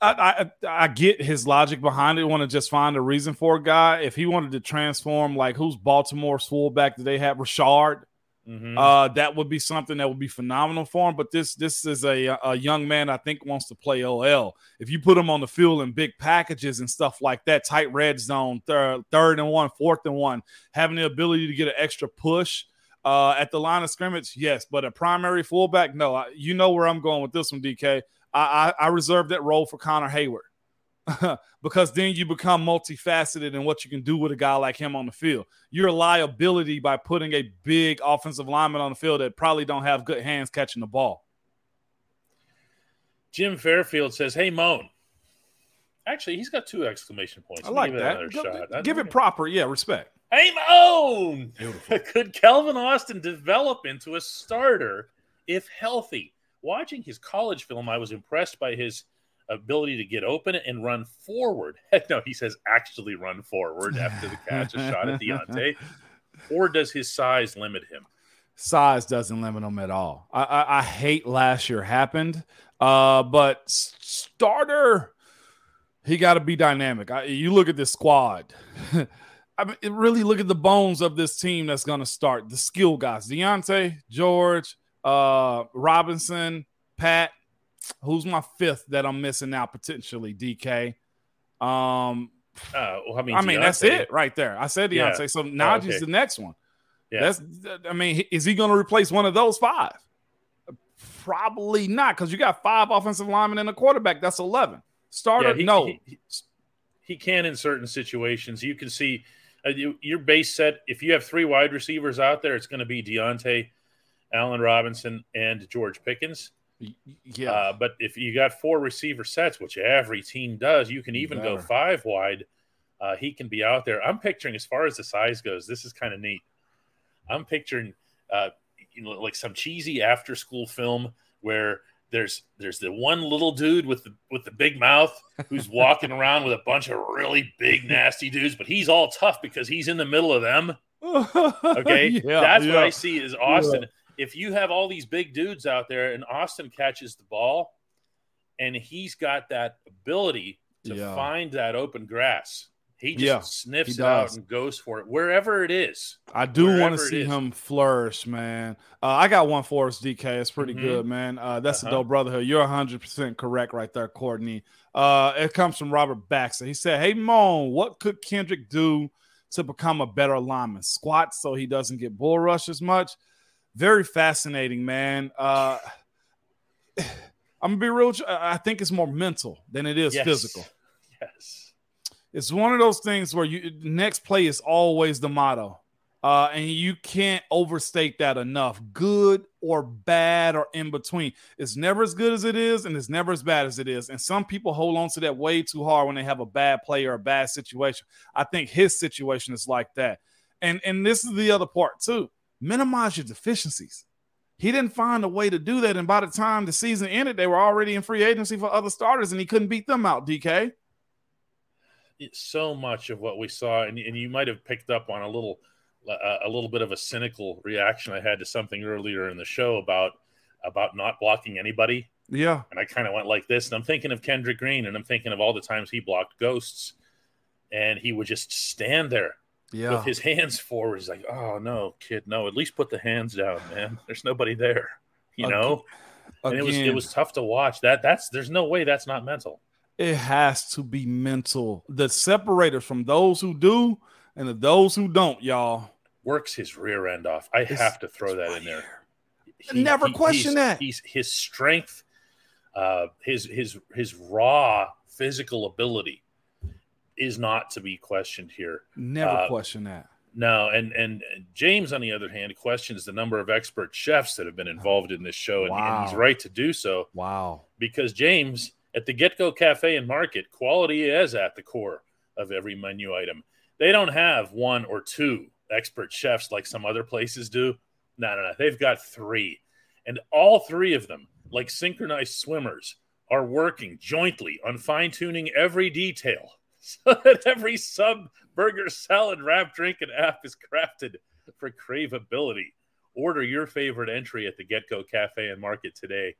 I, I I get his logic behind it. Want to just find a reason for a guy. If he wanted to transform, like who's Baltimore's fullback? Do they have Ricard? Mhm. Uh, that would be something that would be phenomenal for him. But this this is a a young man I think wants to play OL. If you put him on the field in big packages and stuff like that, tight red zone, third third and one, fourth and one, having the ability to get an extra push uh, at the line of scrimmage, yes. But a primary fullback, no. I, you know where I'm going with this one, DK. I, I, I reserve that role for Connor Heyward. because then you become multifaceted in what you can do with a guy like him on the field. You're a liability by putting a big offensive lineman on the field that probably don't have good hands catching the ball. Jim Fairfield says, "Hey Moan." Actually, he's got two exclamation points. I like give it that. another Go- shot. Give it proper, yeah, respect. Hey Moan. Beautiful. Could Calvin Austin develop into a starter if healthy? Watching his college film, I was impressed by his ability to get open and run forward. Heck no, he says actually run forward after the catch a shot at Diontae. Or does his size limit him? Size doesn't limit him at all. I, I, I hate last year happened, uh, but starter, he got to be dynamic. I, you look at this squad. I mean, really look at the bones of this team that's going to start. The skill guys: Diontae, George, uh, Robinson, Pat. Who's my fifth that I'm missing out potentially? DK. Um, Uh, well, I mean, I mean, that's it right there. I said Yeah. Diontae. So Najee's okay. the next one. Yeah. That's, I mean, is he going to replace one of those five? Probably not, because you got five offensive linemen and a quarterback. That's 11. Starter, Yeah, he- no. he- he- he can in certain situations. You can see uh, you, your base set. If you have three wide receivers out there, it's going to be Diontae, Allen Robinson, and George Pickens. Yeah. Uh, but if you got four receiver sets, which every team does, you can even go five wide. Uh, he can be out there. I'm picturing, as far as the size goes, this is kind of neat. I'm picturing, uh, you know, like some cheesy after school film where there's there's the one little dude with the with the big mouth who's walking around with a bunch of really big nasty dudes, but he's all tough because he's in the middle of them. Okay, Yeah, that's yeah. what I see is Austin. If you have all these big dudes out there and Austin catches the ball, and he's got that ability to Yeah. find that open grass, he just Yeah, sniffs he it out and goes for it wherever it is. I do want to see him flourish, man. Uh, I got one for us, DK. It's pretty Mhm. good, man. Uh, that's Uh-huh. a dope brotherhood. You're 100% correct right there, Courtney. Uh, it comes from Robert Baxter. He said, Hey, Moan, what could Kendrick do to become a better lineman? Squat so he doesn't get bull rush as much. Very fascinating, man. Uh, I'm going to be real. I I think it's more mental than it is Yes. physical Yes. it's one of those things where you next play is always the motto uh, and you can't overstate that enough good or bad or in between it's never as good as it is and it's never as bad as it is and some people hold on to that way too hard when they have a bad play or a bad situation i think his situation is like that and and this is the other part too minimize your deficiencies. He didn't find a way to do that and by the time the season ended they were already in free agency for other starters and he couldn't beat them out dk It's so much of what we saw, and, and you might have picked up on a little, uh, a little bit of a cynical reaction I had to something earlier in the show about about not blocking anybody, yeah. And I kind of went like this, and I'm thinking of Kendrick Green, and I'm thinking of all the times he blocked ghosts, and he would just stand there yeah with his hands forward. He's like, "Oh no, kid, no! At least put the hands down, man. There's nobody there, you Again- know." And it was it was tough to watch. That that's there's no way that's not mental. it has to be mental. The separator from those who do and the those who don't, y'all. Works his rear end off. I It's- have to throw that in there. here. Never question he's, that. He's his strength, uh, his his his raw physical ability is not to be questioned here. Never Uh, question that. No, and and James, on the other hand, questions the number of expert chefs that have been involved in this show, and, and he's right to do so Wow. because James at the GetGo Cafe and Market, quality is at the core of every menu item. They don't have one or two expert chefs like some other places do. No, no, no. They've got three. And all three of them, like synchronized swimmers, are working jointly on fine tuning every detail so that every sub, burger, salad, wrap, drink, and app is crafted for craveability. Order your favorite entry at the GetGo Cafe and Market today.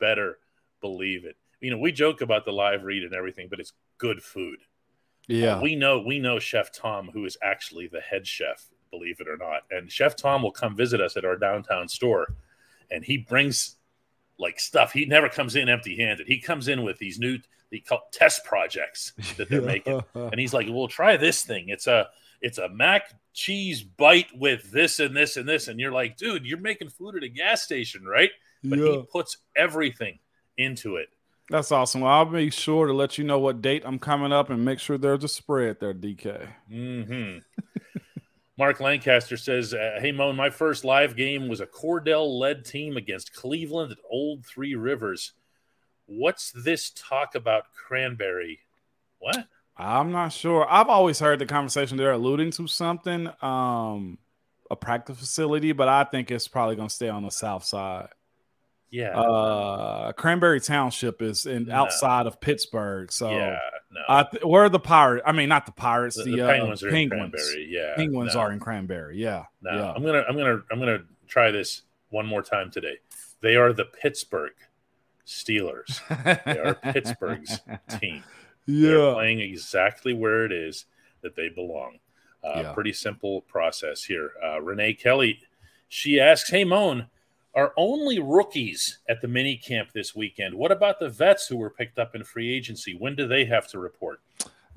Better believe it. You know, we joke about the live read and everything, but it's good food. Uh, yeah. We know we know Chef Tom, who is actually the head chef, believe it or not. And Chef Tom will come visit us at our downtown store, and he brings like stuff. He never comes in empty-handed. He comes in with these new they call test projects that they're making, and he's like, "Well, try this thing. It's a it's a mac cheese bite with this and this and this." And you're like, "Dude, you're making food at a gas station, right?" But yeah. he puts everything into it. That's awesome. I'll be sure to let you know what date I'm coming up and make sure there's a spread there, DK. hmm Mark Lancaster says, uh, "Hey Moan, my first live game was a Kordell-led team against Cleveland at Old Three Rivers. What's this talk about Cranberry? What? I'm not sure. I've always heard the conversation they're alluding to something, um, a practice facility, but I think it's probably going to stay on the south side. Yeah, Uh, Cranberry Township is in No. outside of Pittsburgh, so yeah, no. I th- where the Pirates? I mean, not the Pirates. the, The, the uh, Penguins are Penguins. in Cranberry. Yeah, Penguins no, are in Cranberry. Yeah, No, yeah. I'm gonna, I'm gonna, I'm gonna try this one more time today. They are the Pittsburgh Steelers. They are Pittsburgh's team. They're yeah. playing exactly where it is that they belong. Uh, Yeah. Pretty simple process here. Uh, Renee Kelly, she asks, "Hey Moan, are only rookies at the mini camp this weekend? What about the vets who were picked up in free agency? When do they have to report?"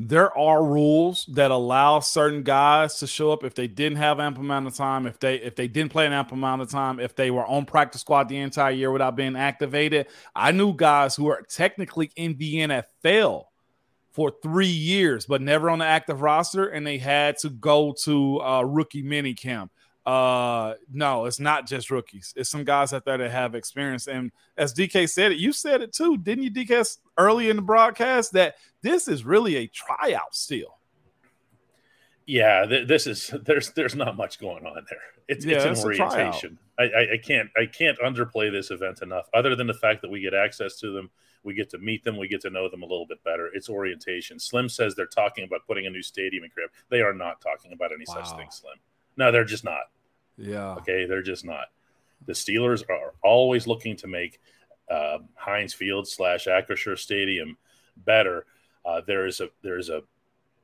There are rules that allow certain guys to show up if they didn't have ample amount of time, if they if they didn't play an ample amount of time, if they were on practice squad the entire year without being activated. I knew guys who are technically in the NFL for three years, but never on the active roster, and they had to go to uh, rookie mini camp. Uh, no, it's not just rookies. It's some guys out there that have experience. And as DK said it, you said it too, didn't you, DK, early in the broadcast that this is really a tryout still. Yeah, th- this is there's there's not much going on there. It's Yeah, it's it's an a orientation. I, I I can't I can't underplay this event enough. Other than the fact that we get access to them, we get to meet them, we get to know them a little bit better. It's orientation. Slim says they're talking about putting a new stadium in Crib. They are not talking about any such thing, Slim. No, they're just not. Yeah. Okay, they're just not. The Steelers are always looking to make uh, Heinz Field slash Acrisure Stadium better. Uh, there is a there is a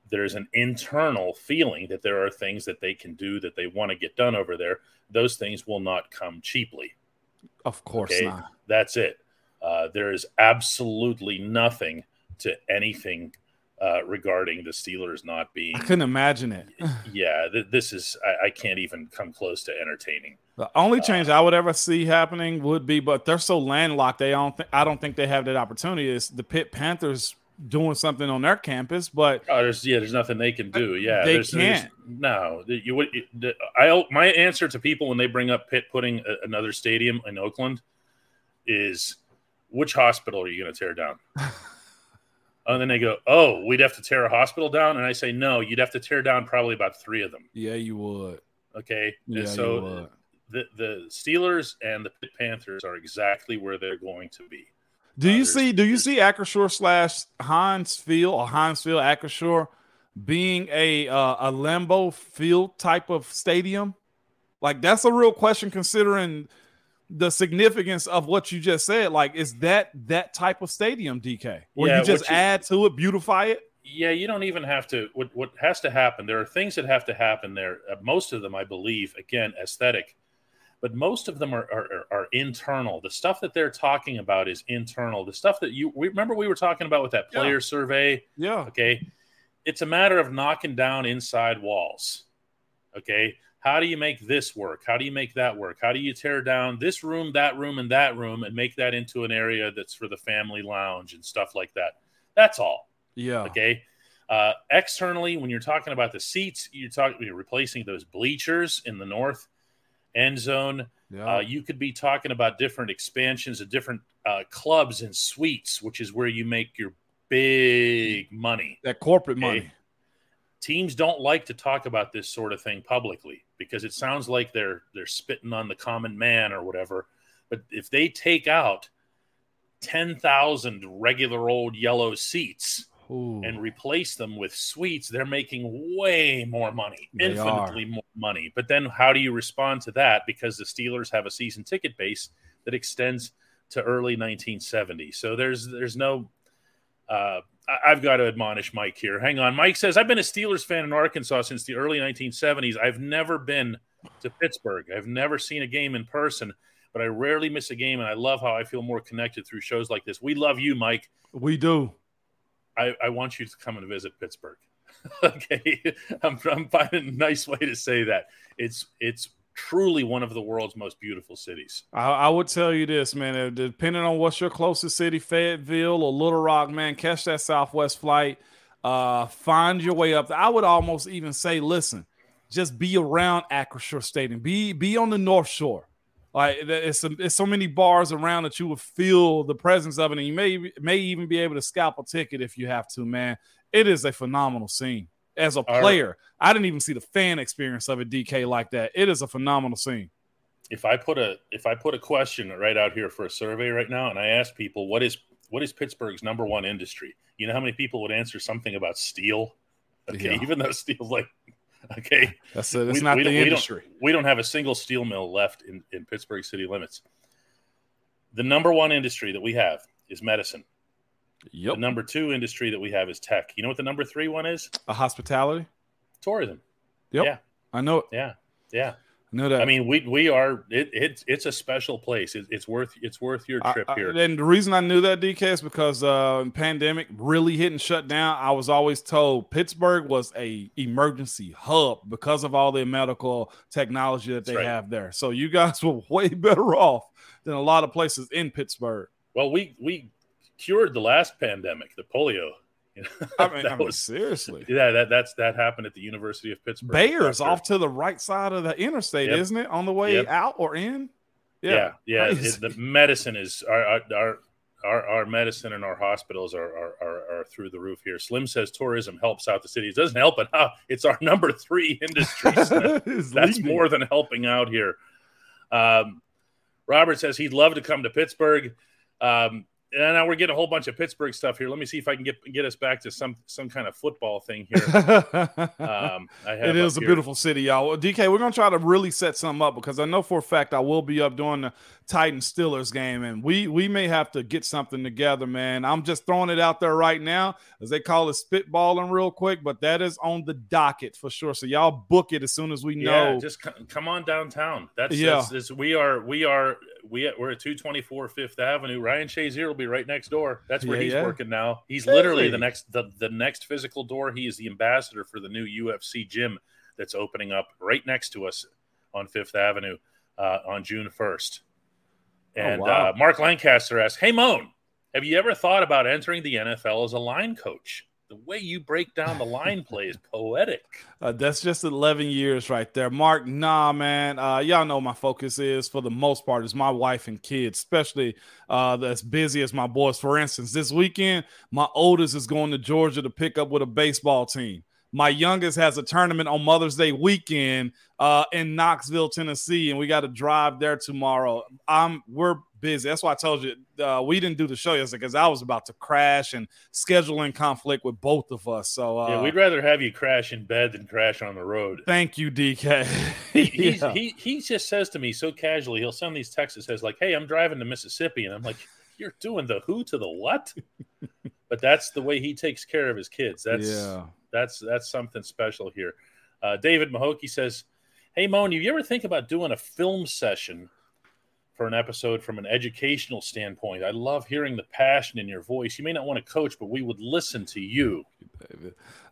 there is an internal feeling that there are things that they can do that they want to get done over there. Those things will not come cheaply. Of course Okay. not. That's it. Uh, there is absolutely nothing to anything uh, regarding the Steelers not being. I couldn't imagine it. Yeah, th- this is I, I can't even come close to entertaining. The only change I would ever see happening would be, but they're so landlocked. They don't. Th- I don't think they have that opportunity. Is the Pitt Panthers doing something on their campus? But Oh, there's yeah, there's nothing they can do. Yeah, They there's, there's- can't. no, you would. I my answer to people when they bring up Pitt putting a, another stadium in Oakland is, which hospital are you going to tear down? and then they go, oh, we'd have to tear a hospital down, and I say no, you'd have to tear down probably about three of them. yeah, you would. Okay, Yeah, and so the the Steelers and the Panthers are exactly where they're going to be. Do Uh, you there's- see? Do you see Acrisure slash Heinz Field or Heinz Field Acrisure being a uh, a Lambeau Field type of stadium? Like that's a real question considering the significance of what you just said. Like, is that that type of stadium, DK, where Yeah, you just you- add to it, beautify it? Yeah, you don't even have to. What what has to happen? There are things that have to happen there. Uh, most of them, I believe, again, aesthetic, but most of them are, are are- internal. The stuff that they're talking about is internal. The stuff that you we, remember we were talking about with that Yeah. player survey. Yeah, Okay, it's a matter of knocking down inside walls. Okay, how do you make this work? How do you make that work? How do you tear down this room, that room, and that room, and make that into an area that's for the family lounge and stuff like that? That's all. yeah. Okay. Uh, externally, when you're talking about the seats, you're talking you're replacing those bleachers in the north end zone. Yeah. Uh, you could be talking about different expansions of different uh, clubs and suites, which is where you make your big money. that corporate okay. money. Teams don't like to talk about this sort of thing publicly because it sounds like they're they're spitting on the common man or whatever. But if they take out ten thousand regular old yellow seats, Ooh. and replace them with suites, they're making way more money, They infinitely more money. But then how do you respond to that? Because the Steelers have a season ticket base that extends to early 1970. So there's there's no. Uh, I've got to admonish Mike here. Hang on, Mike says I've been a Steelers fan in Arkansas since the early 1970s. I've never been to Pittsburgh. I've never seen a game in person, but I rarely miss a game, and I love how I feel more connected through shows like this. We love you, Mike. we do. I, I want you to come and visit Pittsburgh. okay, I'm, I'm finding a nice way to say that. It's it's truly one of the world's most beautiful cities. I, I would tell you this, man. uh, Depending on what's your closest city, Fayetteville or Little Rock, man, catch that Southwest flight. Uh, find your way up. I would almost even say, listen, just be around Acrisure Stadium. Be be on the North Shore. Like it's, it's so many bars around that you would feel the presence of it, and you may may even be able to scalp a ticket if you have to. Man, it is a phenomenal scene. As a right. player, I didn't even see the fan experience of a DK like that. It is a phenomenal scene. If I put a if I put a question right out here for a survey right now, and I ask people what is what is Pittsburgh's number one industry, you know how many people would answer something about steel? Okay, Yeah. even though steel's like okay, That's it. It's We- not we the don't- don't- industry. we don't have a single steel mill left in, in Pittsburgh city limits. The number one industry that we have is medicine. Yep. The number two industry that we have is tech. You know what the number three one is? A hospitality. Tourism. Yep. Yeah. I know it. Yeah, yeah. I know that. I mean, we we are it, it's it's a special place. It, it's worth it's worth your trip I- here. and the reason I knew that DK is because uh pandemic really hit and shut down. I was always told Pittsburgh was a emergency hub because of all the medical technology that they right. have there. So you guys were way better off than a lot of places in Pittsburgh. well, we we cured the last pandemic, the polio. You know, I mean, that I mean was seriously. yeah. That that's that happened at the University of Pittsburgh. Bears off to the right side of the interstate, Yep. isn't it? On the way Yep. out or in? Yeah, yeah. crazy. it- the medicine is our, our, our our, medicine and our hospitals are, are, are, are, through the roof here. Slim says tourism helps out the city. It doesn't help it. Huh? It's our number three industry. That's more than helping out here. Um, Robert says he'd love to come to Pittsburgh. Um, and now we're getting a whole bunch of Pittsburgh stuff here. Let me see if I can get get us back to some some kind of football thing here. um, it is a here. beautiful city, y'all. DK, we're gonna try to really set something up because I know for a fact I will be up doing the Titan Steelers game, and we we may have to get something together, man. I'm just throwing it out there right now, as they call it spitballing real quick, but that is on the docket for sure. So y'all book it as soon as we know. Yeah, just come on downtown. That's yeah. That's, that's, we are we are we we're at 224 Fifth Avenue. Ryan Shazier will be right next door. That's where yeah, he's yeah. working now. He's hey. literally the next the, the next physical door. He is the ambassador for the new UFC gym that's opening up right next to us on Fifth Avenue uh, on June 1st. And oh, wow. uh, Mark Lancaster asks, "Hey Moan, have you ever thought about entering the NFL as a line coach?" The way you break down the line play is poetic. Uh, that's just 11 years right there. Mark, nah, man. Uh, y'all know my focus is for the most part is my wife and kids, especially uh, as busy as my boys. For instance, this weekend, my oldest is going to Georgia to pick up with a baseball team. My youngest has a tournament on Mother's Day weekend uh, in Knoxville, Tennessee, and we got to drive there tomorrow. I'm we're busy. That's why I told you uh, we didn't do the show yesterday because I was about to crash and scheduling conflict with both of us. So uh, yeah, we'd rather have you crash in bed than crash on the road. Thank you, DK. he, yeah. he he just says to me so casually, he'll send these texts says like, "Hey, I'm driving to Mississippi," and I'm like, "You're doing the who to the what?" but that's the way he takes care of his kids. That's yeah. that's that's something special here. Uh, David Mahokey says, "Hey, Moan, you ever think about doing a film session?" For an episode from an educational standpoint. I love hearing the passion in your voice. You may not want to coach, but we would listen to you.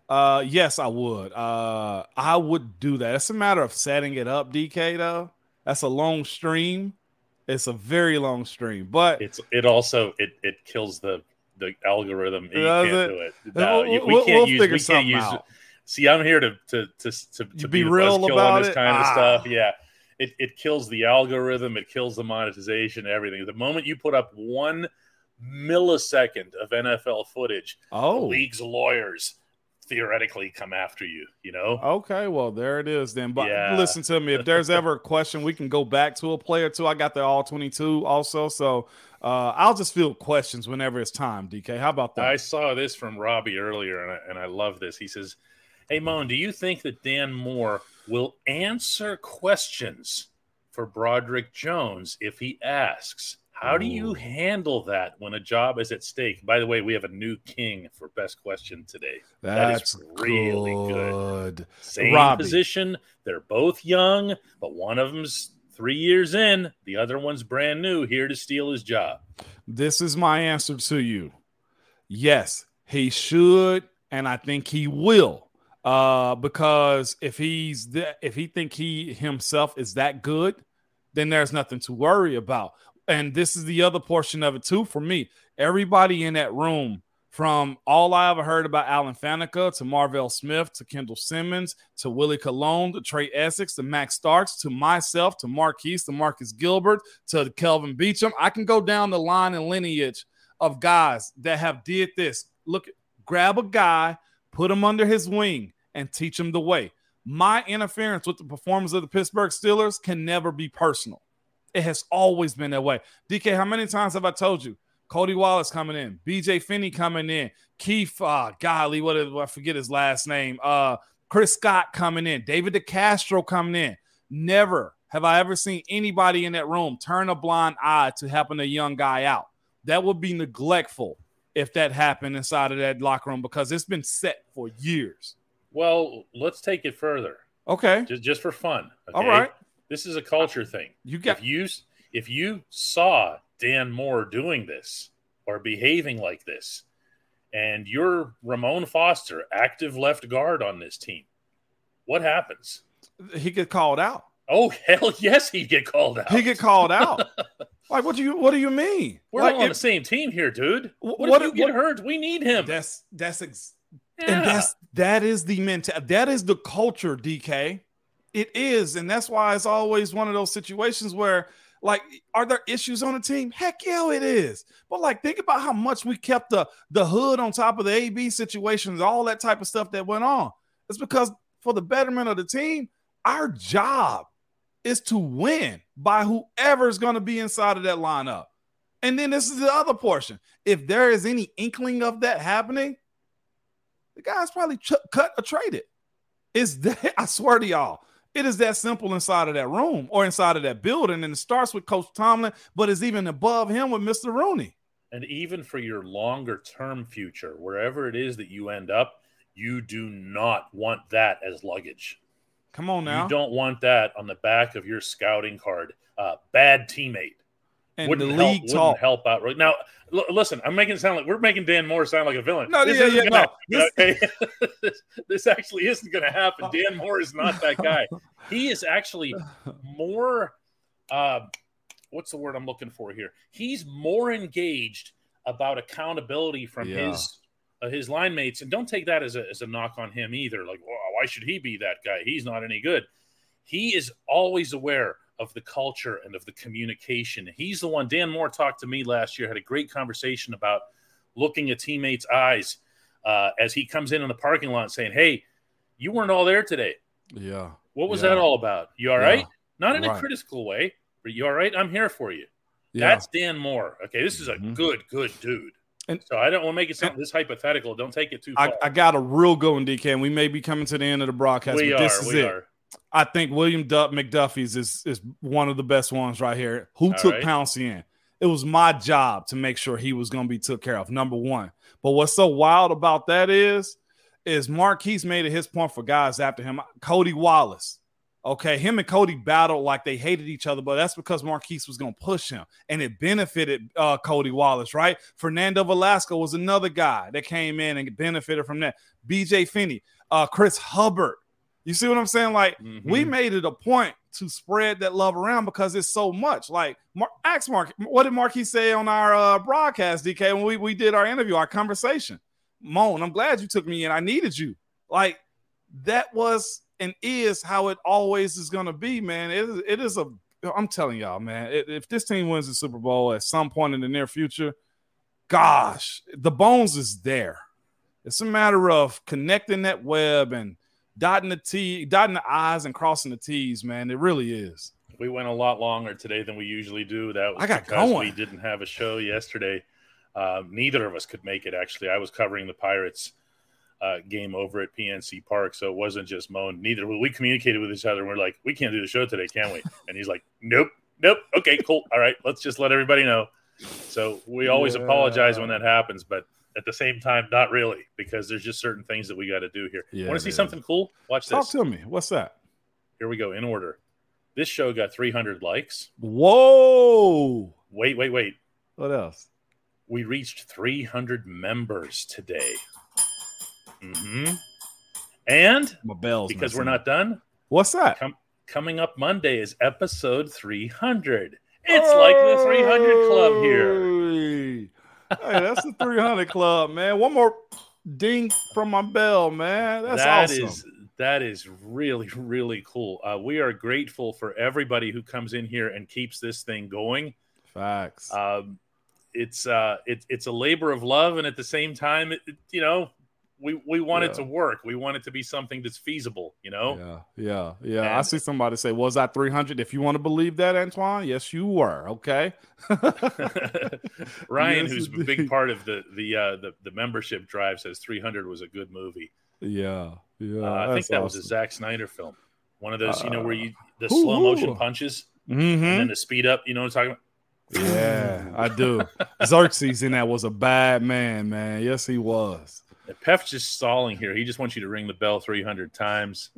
Uh, yes, I would. Uh, I would do that. It's a matter of setting it up, DK. Though that's a long stream. It's a very long stream, but it's it also it it kills the the algorithm. You can't it? do it. No, we'll, we can't we'll use we can't use. Out. See, I'm here to to to to, to be, be real about this kind ah. of stuff. Yeah it, it kills the algorithm, it kills the monetization, everything. The moment you put up one millisecond of NFL footage, oh, league's lawyers theoretically come after you, you know? Okay, well, there it is then. But yeah. listen to me, if there's ever a question, we can go back to a player too. I got the all 22 also. So uh, I'll just field questions whenever it's time, DK. How about that? I saw this from Robbie earlier, and I, and I love this. He says, Hey, Moan, do you think that Dan Moore will answer questions for Broderick Jones if he asks. How do you handle that when a job is at stake? By the way, we have a new king for best question today. That's that is really good. good. Same Robbie. position. They're both young, but one of them's three years in, the other one's brand new, here to steal his job. This is my answer to you. Yes, he should, and I think he will uh, because if he's the, if he think he himself is that good, then there's nothing to worry about. And this is the other portion of it too for me. Everybody in that room, from all I ever heard about Alan Faneca to Marvel Smith to Kendall Simmons to Willie Colon to Trey Essex to Max Starks to myself to Maurkice to Marcus Gilbert to Kelvin Beachum. I can go down the line and lineage of guys that have did this. Look, grab a guy, put him under his wing, and teach them the way. My interference with the performance of the Pittsburgh Steelers can never be personal. It has always been that way. DK, how many times have I told you? Cody Wallace coming in, BJ Finney coming in, Keith, uh, golly, what is, I forget his last name, uh, Chris Scott coming in, David DeCastro coming in. Never have I ever seen anybody in that room turn a blind eye to helping a young guy out. That would be neglectful if that happened inside of that locker room because it's been set for years. Well, let's take it further. Okay. Just just for fun. Okay? All right. This is a culture thing. You get if you if you saw Dan Moore doing this or behaving like this, and you're Ramon Foster, active left guard on this team, what happens? He get called out. Oh hell yes, he'd get called out. He get called out. like what do you what do you mean? We're like, all on if, the same team here, dude. What, what if you get hurt? We need him. That's that's ex- yeah. And that's that is the mental that is the culture, DK. It is, and that's why it's always one of those situations where Like, are there issues on the team? Heck yeah, it is. But like, think about how much we kept the the hood on top of the AB situations, all that type of stuff that went on. It's because for the betterment of the team, our job is to win by whoever's going to be inside of that lineup. And then this is the other portion. If there is any inkling of that happening, the guy's probably ch- cut or traded. Is that I swear to y'all, it is that simple inside of that room or inside of that building. And it starts with Coach Tomlin, but it's even above him with Mr. Rooney. And even for your longer term future, wherever it is that you end up, you do not want that as luggage. Come on now. You don't want that on the back of your scouting card. Uh, bad teammate. And wouldn't the help, league wouldn't help out right now. L- listen, I'm making it sound like we're making Dan Moore sound like a villain. No, this yeah, isn't yeah, gonna, no. okay? this, this actually isn't going to happen. Dan Moore is not that guy. He is actually more. Uh, what's the word I'm looking for here? He's more engaged about accountability from Yeah. his uh, his line mates, and don't take that as a as a knock on him either. Like, well, why should he be that guy? He's not any good. He is always aware of the culture and of the communication. He's the one. Dan Moore talked to me last year, had a great conversation about looking at teammates' eyes uh, as he comes in in the parking lot saying, Hey, you weren't all there today. Yeah. What was Yeah. that all about? You all Yeah. right? Not in a critical way, but you all right? I'm here for you. Yeah. That's Dan Moore. Okay, this is a Mhm. good, good dude. And- so I don't want to make it sound this hypothetical. Don't take it too I, far. I got a real going, DK, and we may be coming to the end of the broadcast, we but are. this is we it. are. I think William Duck McDuffie's is is one of the best ones right here. Who All took right. Pouncey in? It was my job to make sure he was going to be took care of. Number one. But what's so wild about that is, is Maurkice made it his point for guys after him. Cody Wallace. Okay, him and Cody battled like they hated each other, but that's because Maurkice was going to push him, and it benefited uh, Cody Wallace, right? Fernando Velasco was another guy that came in and benefited from that. B.J. Finney, uh, Chris Hubbard. You see what I'm saying? Like we Mhm. made it a point to spread that love around because it's so much. Like, Mar- ask Mark, what did Maurkice say on our uh, broadcast, DK, when we, we did our interview, our conversation? Moan, I'm glad you took me in. I needed you. Like, that was and is how it always is going to be, man. It is, it is a, I'm telling y'all, man, i- if this team wins the Super Bowl at some point in the near future, gosh, the bones is there. It's a matter of connecting that web and dotting the T, dotting the I's and crossing the T's, man. It really is. We went a lot longer today than we usually do. That was I got because going. we didn't have a show yesterday. Uh, neither of us could make it. Actually, I was covering the Pirates uh, game over at PNC Park, so it wasn't just Moan. Neither we communicated with each other. and We're like, we can't do the show today, can we? And he's like, Nope, nope. Okay, cool. All right, let's just let everybody know. So we always Yeah. apologize when that happens, but at the same time, not really, because there's just certain things that we got to do here. Yeah, Want to see man. something cool? Watch Talk this. to me. What's that? Here we go in order. This show got 300 likes. Whoa. Wait, wait, wait. What else? We reached 300 members today. hmm And My bells. because we're not done, What's that? coming up Monday is episode 300. It's like the 300 club here. Hey, that's the 300 club, man. One more ding from my bell, man. That's That awesome. is- that is really really cool. Uh, we are grateful for everybody who comes in here and keeps this thing going. Facts. Um, it's uh, it, it's a labor of love, and at the same time, it- you know, we we want it to work. We want it to be something that's feasible. You know, Yeah, yeah, yeah. I see somebody say, "Was I 300?" If you want to believe that, Antoine, yes, you were. Okay. Ryan, Yes, who's a big part of the the uh, the, the membership drive, says 300 was a good movie. Yeah, yeah. Uh, I think that was a awesome. Zack Snyder film. One of those, you know, where you the Ooh, slow motion ooh. punches Mhm. and then the speed up. You know what I'm talking about? Yeah, I do. Xerxes in that was a bad man, man. Yes, he was. Pef's just stalling here. He just wants you to ring the bell 300 times.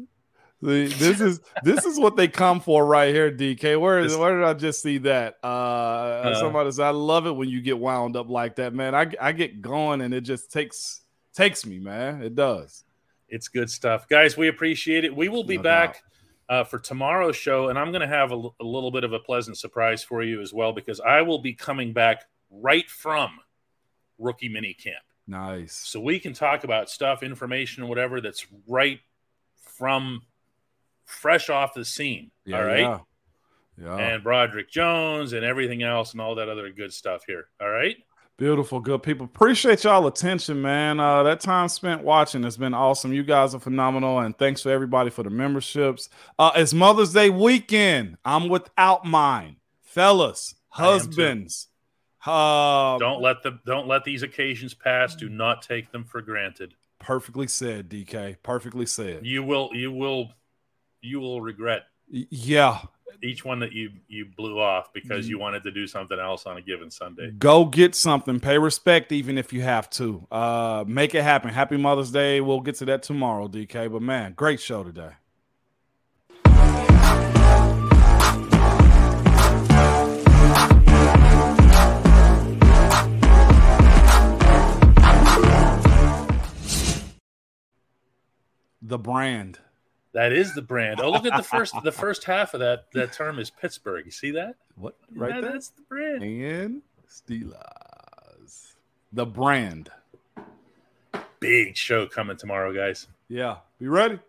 See, this is this is what they come for right here, DK. Where is where did I just see that? Uh, somebody said, I love it when you get wound up like that, man. I I get going and it just takes takes me, man. It does. It's good stuff, guys. We appreciate it. We will be No back uh, for tomorrow's show, and I'm going to have a little bit of a pleasant surprise for you as well because I will be coming back right from rookie mini camp, Nice. so we can talk about stuff, information, whatever that's right from fresh off the scene. all right. Yeah. Yeah. and Broderick Jones and everything else and all that other good stuff here. All right. Beautiful, good people. Appreciate y'all attention, man. Uh, that time spent watching has been awesome. You guys are phenomenal, and thanks for everybody for the memberships. Uh, it's Mother's Day weekend. I'm without mine, fellas, I am too. husbands. Uh, Don't let the don't let these occasions pass. Do not take them for granted. perfectly said, DK. Perfectly said. You will you will you will regret Yeah, each one that you you blew off because you wanted to do something else on a given Sunday. Go get something. Pay respect, even if you have to. Uh, make it happen. Happy Mother's Day. We'll get to that tomorrow, DK. But man, great show today. The brand. That is the brand. Oh, look at the first the first half of that that term is Pittsburgh. You see that? What right Yeah, That's the brand. And Steelers. The brand. Big show coming tomorrow, guys. Yeah. Be ready.